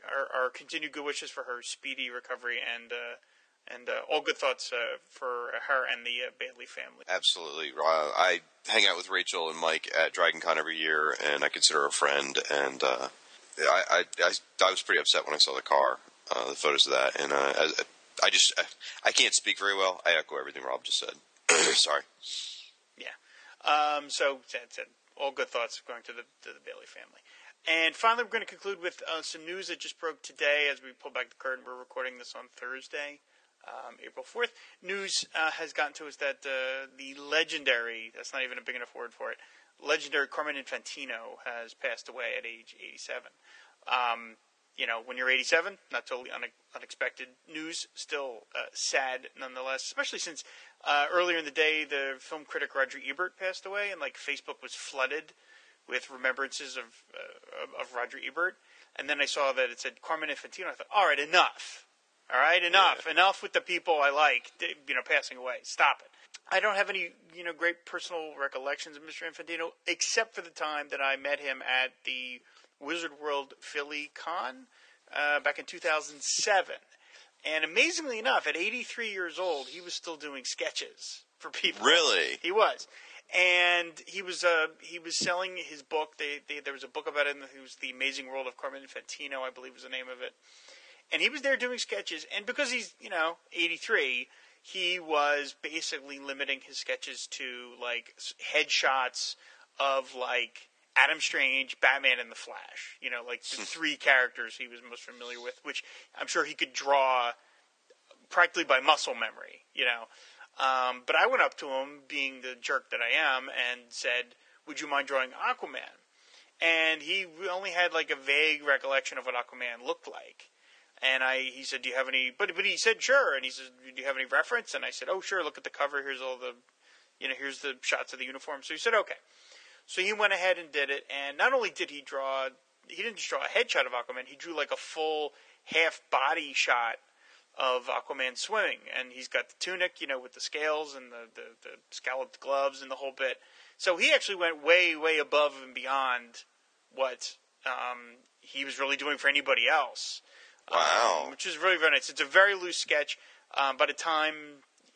our, our, continued good wishes for her speedy recovery and. And uh, all good thoughts uh, for her and the uh, Bailey family. Absolutely. I hang out with Rachel and Mike at Dragon Con every year, and I consider her a friend. And uh, I, I, I, I, was pretty upset when I saw the car, uh, the photos of that, and uh, I just I can't speak very well. I echo everything Rob just said. [coughs] Sorry. Yeah. Um, so that's it. All good thoughts going to the to the Bailey family. And finally, we're going to conclude with uh, some news that just broke today. As we pull back the curtain, we're recording this on Thursday, um, April fourth. News uh, has gotten to us that uh, the legendary—that's not even a big enough word for it—legendary Carmine Infantino has passed away at age 87. Um, you know, when you're 87, not totally une- unexpected news. Still uh, sad nonetheless, especially since uh, earlier in the day the film critic Roger Ebert passed away, and like Facebook was flooded with remembrances of uh, of Roger Ebert. And then I saw that it said Carmine Infantino. I thought, all right, enough. All right, enough. Yeah. Enough with the people I like, you know, passing away. Stop it. I don't have any, you know, great personal recollections of Mr. Infantino, except for the time that I met him at the Wizard World Philly Con uh, back in 2007. And amazingly enough, at 83 years old, he was still doing sketches for people. Really? He was. And he was uh, he was selling his book. They, they, there was a book about it. It was The Amazing World of Carmine Infantino, I believe was the name of it. And he was there doing sketches. And because he's you know 83, he was basically limiting his sketches to like headshots of like Adam Strange, Batman, and the Flash. You know, like the three characters he was most familiar with, which I'm sure he could draw practically by muscle memory. You know, um, but I went up to him, being the jerk that I am, and said, "Would you mind drawing Aquaman?" And he only had like a vague recollection of what Aquaman looked like. And I, he said, "Do you have any?" But but he said, "Sure." And he said, "Do you have any reference?" And I said, "Oh, sure. Look at the cover. Here's all the, you know, here's the shots of the uniform." So he said, "Okay." So he went ahead and did it, and not only did he draw, he didn't just draw a headshot of Aquaman, he drew like a full half body shot of Aquaman swimming, and he's got the tunic, you know, with the scales and the, the, the scalloped gloves and the whole bit. So he actually went way, way above and beyond what um, he was really doing for anybody else. Wow. Um, which is really very nice. It's a very loose sketch. Um, by the time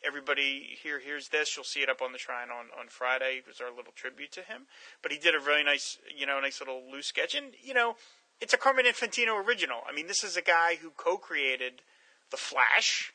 everybody here hears this, you'll see it up on the shrine on, on Friday. It was our little tribute to him. But he did a really nice, you know, nice little loose sketch. And, you know, it's a Carmine Infantino original. I mean, this is a guy who co-created The Flash.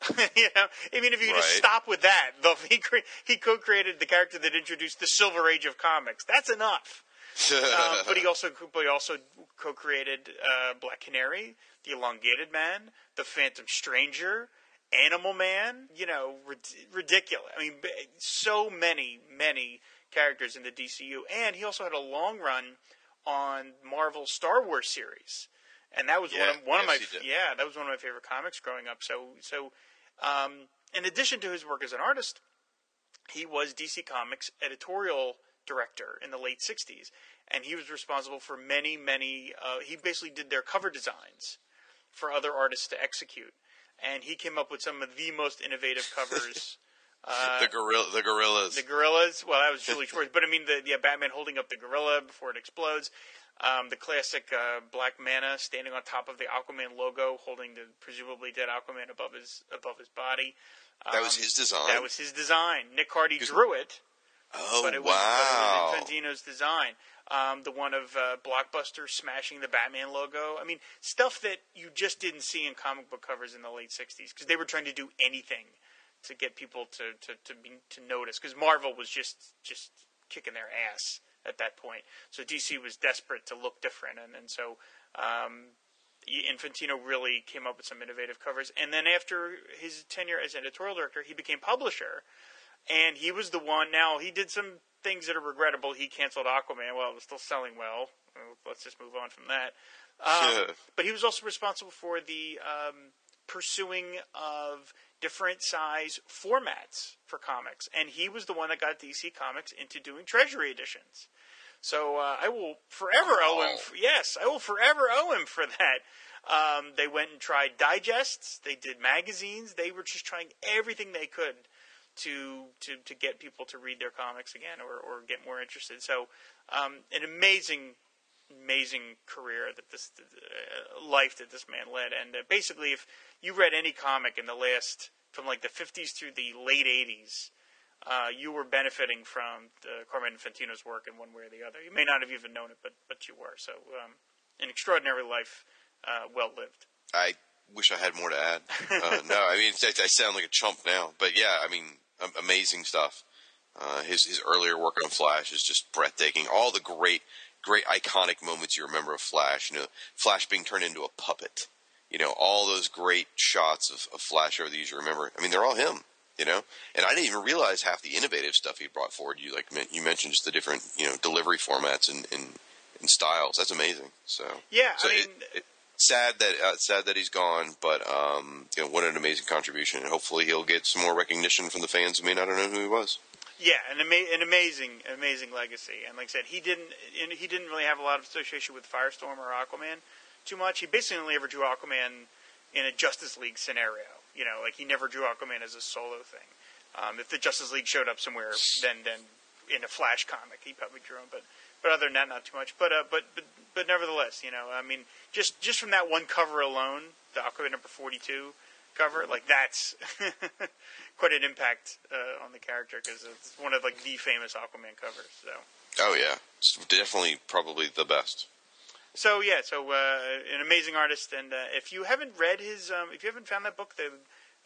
[laughs] you know, I mean, if you right. just stop with that, the, he, cre- he co-created the character that introduced the Silver Age of comics. That's enough. [laughs] um, but he also but he also co-created uh, Black Canary, Elongated Man, the Phantom Stranger, Animal Man, you know, rid- ridiculous. I mean, so many, many characters in the DCU, and he also had a long run on Marvel Star Wars series, and that was yeah, one of one yes, of my yeah that was one of my favorite comics growing up. So so, um, in addition to his work as an artist, he was DC Comics editorial director in the late '60s, and he was responsible for many many. Uh, he basically did their cover designs for other artists to execute and he came up with some of the most innovative [laughs] covers. Uh, the gorilla, the gorillas, the gorillas. Well, that was Julie [laughs] Schwartz, but I mean, the yeah, Batman holding up the gorilla before it explodes. Um, the classic uh, Black Manta standing on top of the Aquaman logo, holding the presumably dead Aquaman above his above his body. Um, that was his design. That was his design. Nick Cardy drew it. Oh but it was, wow! But it was Infantino's design um, the one of uh, Blockbuster smashing the Batman logo. I mean, stuff that you just didn't see in comic book covers in the late '60s because they were trying to do anything to get people to to to, be, to notice because Marvel was just just kicking their ass at that point. So DC was desperate to look different, and and so. Um, Infantino really came up with some innovative covers, and then after his tenure as editorial director, he became publisher, and he was the one. Now he did some things that are regrettable. He canceled Aquaman. Well, it was still selling well. Let's just move on from that. Um, but he was also responsible for the um, pursuing of different size formats for comics, and he was the one that got DC Comics into doing Treasury editions. So uh, I will forever oh. owe him. For, yes, I will forever owe him for that. Um, they went and tried digests. They did magazines. They were just trying everything they could to to to get people to read their comics again or or get more interested. So, um, an amazing amazing career that this uh, life that this man led. And uh, basically, if you read any comic in the last from like the 50s through the late 80s, uh, you were benefiting from the Carmine Infantino's work in one way or the other. You may not have even known it, but but you were. So, um, an extraordinary life, uh, well lived. I wish I had more to add. Uh, no, I mean I, I sound like a chump now, but yeah, I mean amazing stuff. Uh, his his earlier work on Flash is just breathtaking. All the great great iconic moments you remember of Flash. You know, Flash being turned into a puppet. You know, all those great shots of, of Flash over the years you remember. I mean, they're all him. You know, and I didn't even realize half the innovative stuff he brought forward. You like you mentioned just the different you know delivery formats and and, and styles. That's amazing. So yeah, so I mean. It, it, sad that uh, sad that he's gone, but um, you know what an amazing contribution, and hopefully he'll get some more recognition from the fans who may not known who he was. Yeah, an, ama- an amazing, amazing legacy. And like I said, he didn't he didn't really have a lot of association with Firestorm or Aquaman too much. He basically only ever drew Aquaman in a Justice League scenario. You know, like he never drew Aquaman as a solo thing. Um, if the Justice League showed up somewhere, then then in a Flash comic, he probably drew him. But but other than that, not too much. But uh, but but but nevertheless, you know, I mean, just just from that one cover alone, the Aquaman number forty two cover, like that's [laughs] quite an impact uh, on the character because it's one of like the famous Aquaman covers. So. Oh yeah, it's definitely probably the best. So yeah, so uh, an amazing artist, and uh, if you haven't read his, um, if you haven't found that book, the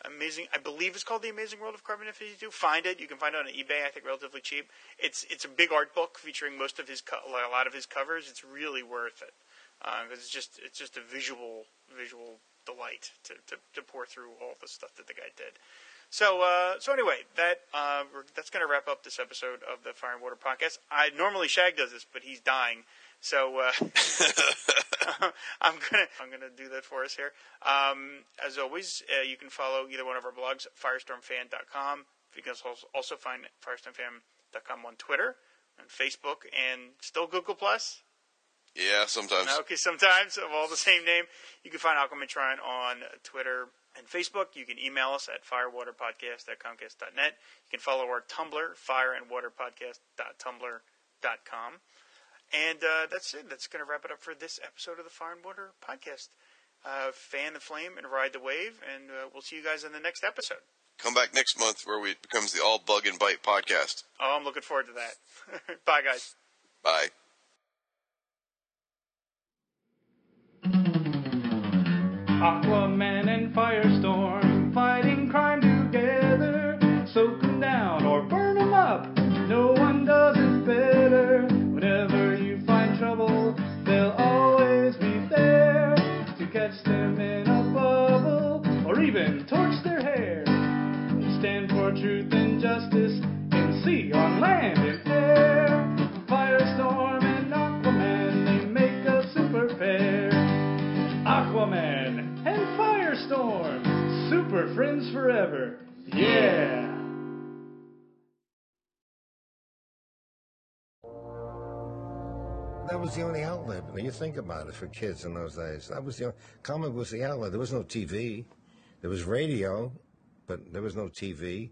amazing, I believe it's called The Amazing World of Carmine Infantino. Find it. You can find it on eBay. I think relatively cheap. It's it's a big art book featuring most of his co- a lot of his covers. It's really worth it because uh, it's just it's just a visual visual delight to, to, to pour through all the stuff that the guy did. So, uh, so anyway, that uh, that's going to wrap up this episode of the Fire and Water podcast. I normally Shag does this, but he's dying, so uh, [laughs] I'm gonna I'm gonna do that for us here. Um, as always, uh, you can follow either one of our blogs, firestormfan.com. You can also find firestormfan.com on Twitter and Facebook, and still Google Plus. Yeah, sometimes. Okay, sometimes of all the same name. You can find Aquaman Shrine on Twitter and Facebook. You can email us at firewaterpodcast at comcast.net. You can follow our Tumblr, fireandwaterpodcast.tumblr.com. And uh, that's it. That's going to wrap it up for this episode of the Fire and Water Podcast. Uh, fan the flame and ride the wave, and uh, we'll see you guys in the next episode. Come back next month where we, it becomes the All Bug and Bite podcast. Oh, I'm looking forward to that. [laughs] Bye, guys. Bye. Aquaman truth and justice in sea, on land, in air. Firestorm and Aquaman, they make a super pair. Aquaman and Firestorm, super friends forever. Yeah. That was the only outlet. When you think about it, for kids in those days, that was the only, comic was the outlet. There was no TV. There was radio, but there was no TV.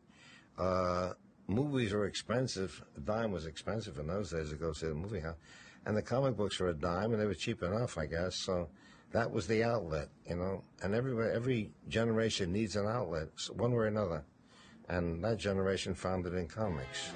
Uh, movies were expensive. A dime was expensive in those days to go see the movie house, and the comic books were a dime, and they were cheap enough, I guess. So that was the outlet, you know. And every every generation needs an outlet, one way or another, and that generation found it in comics.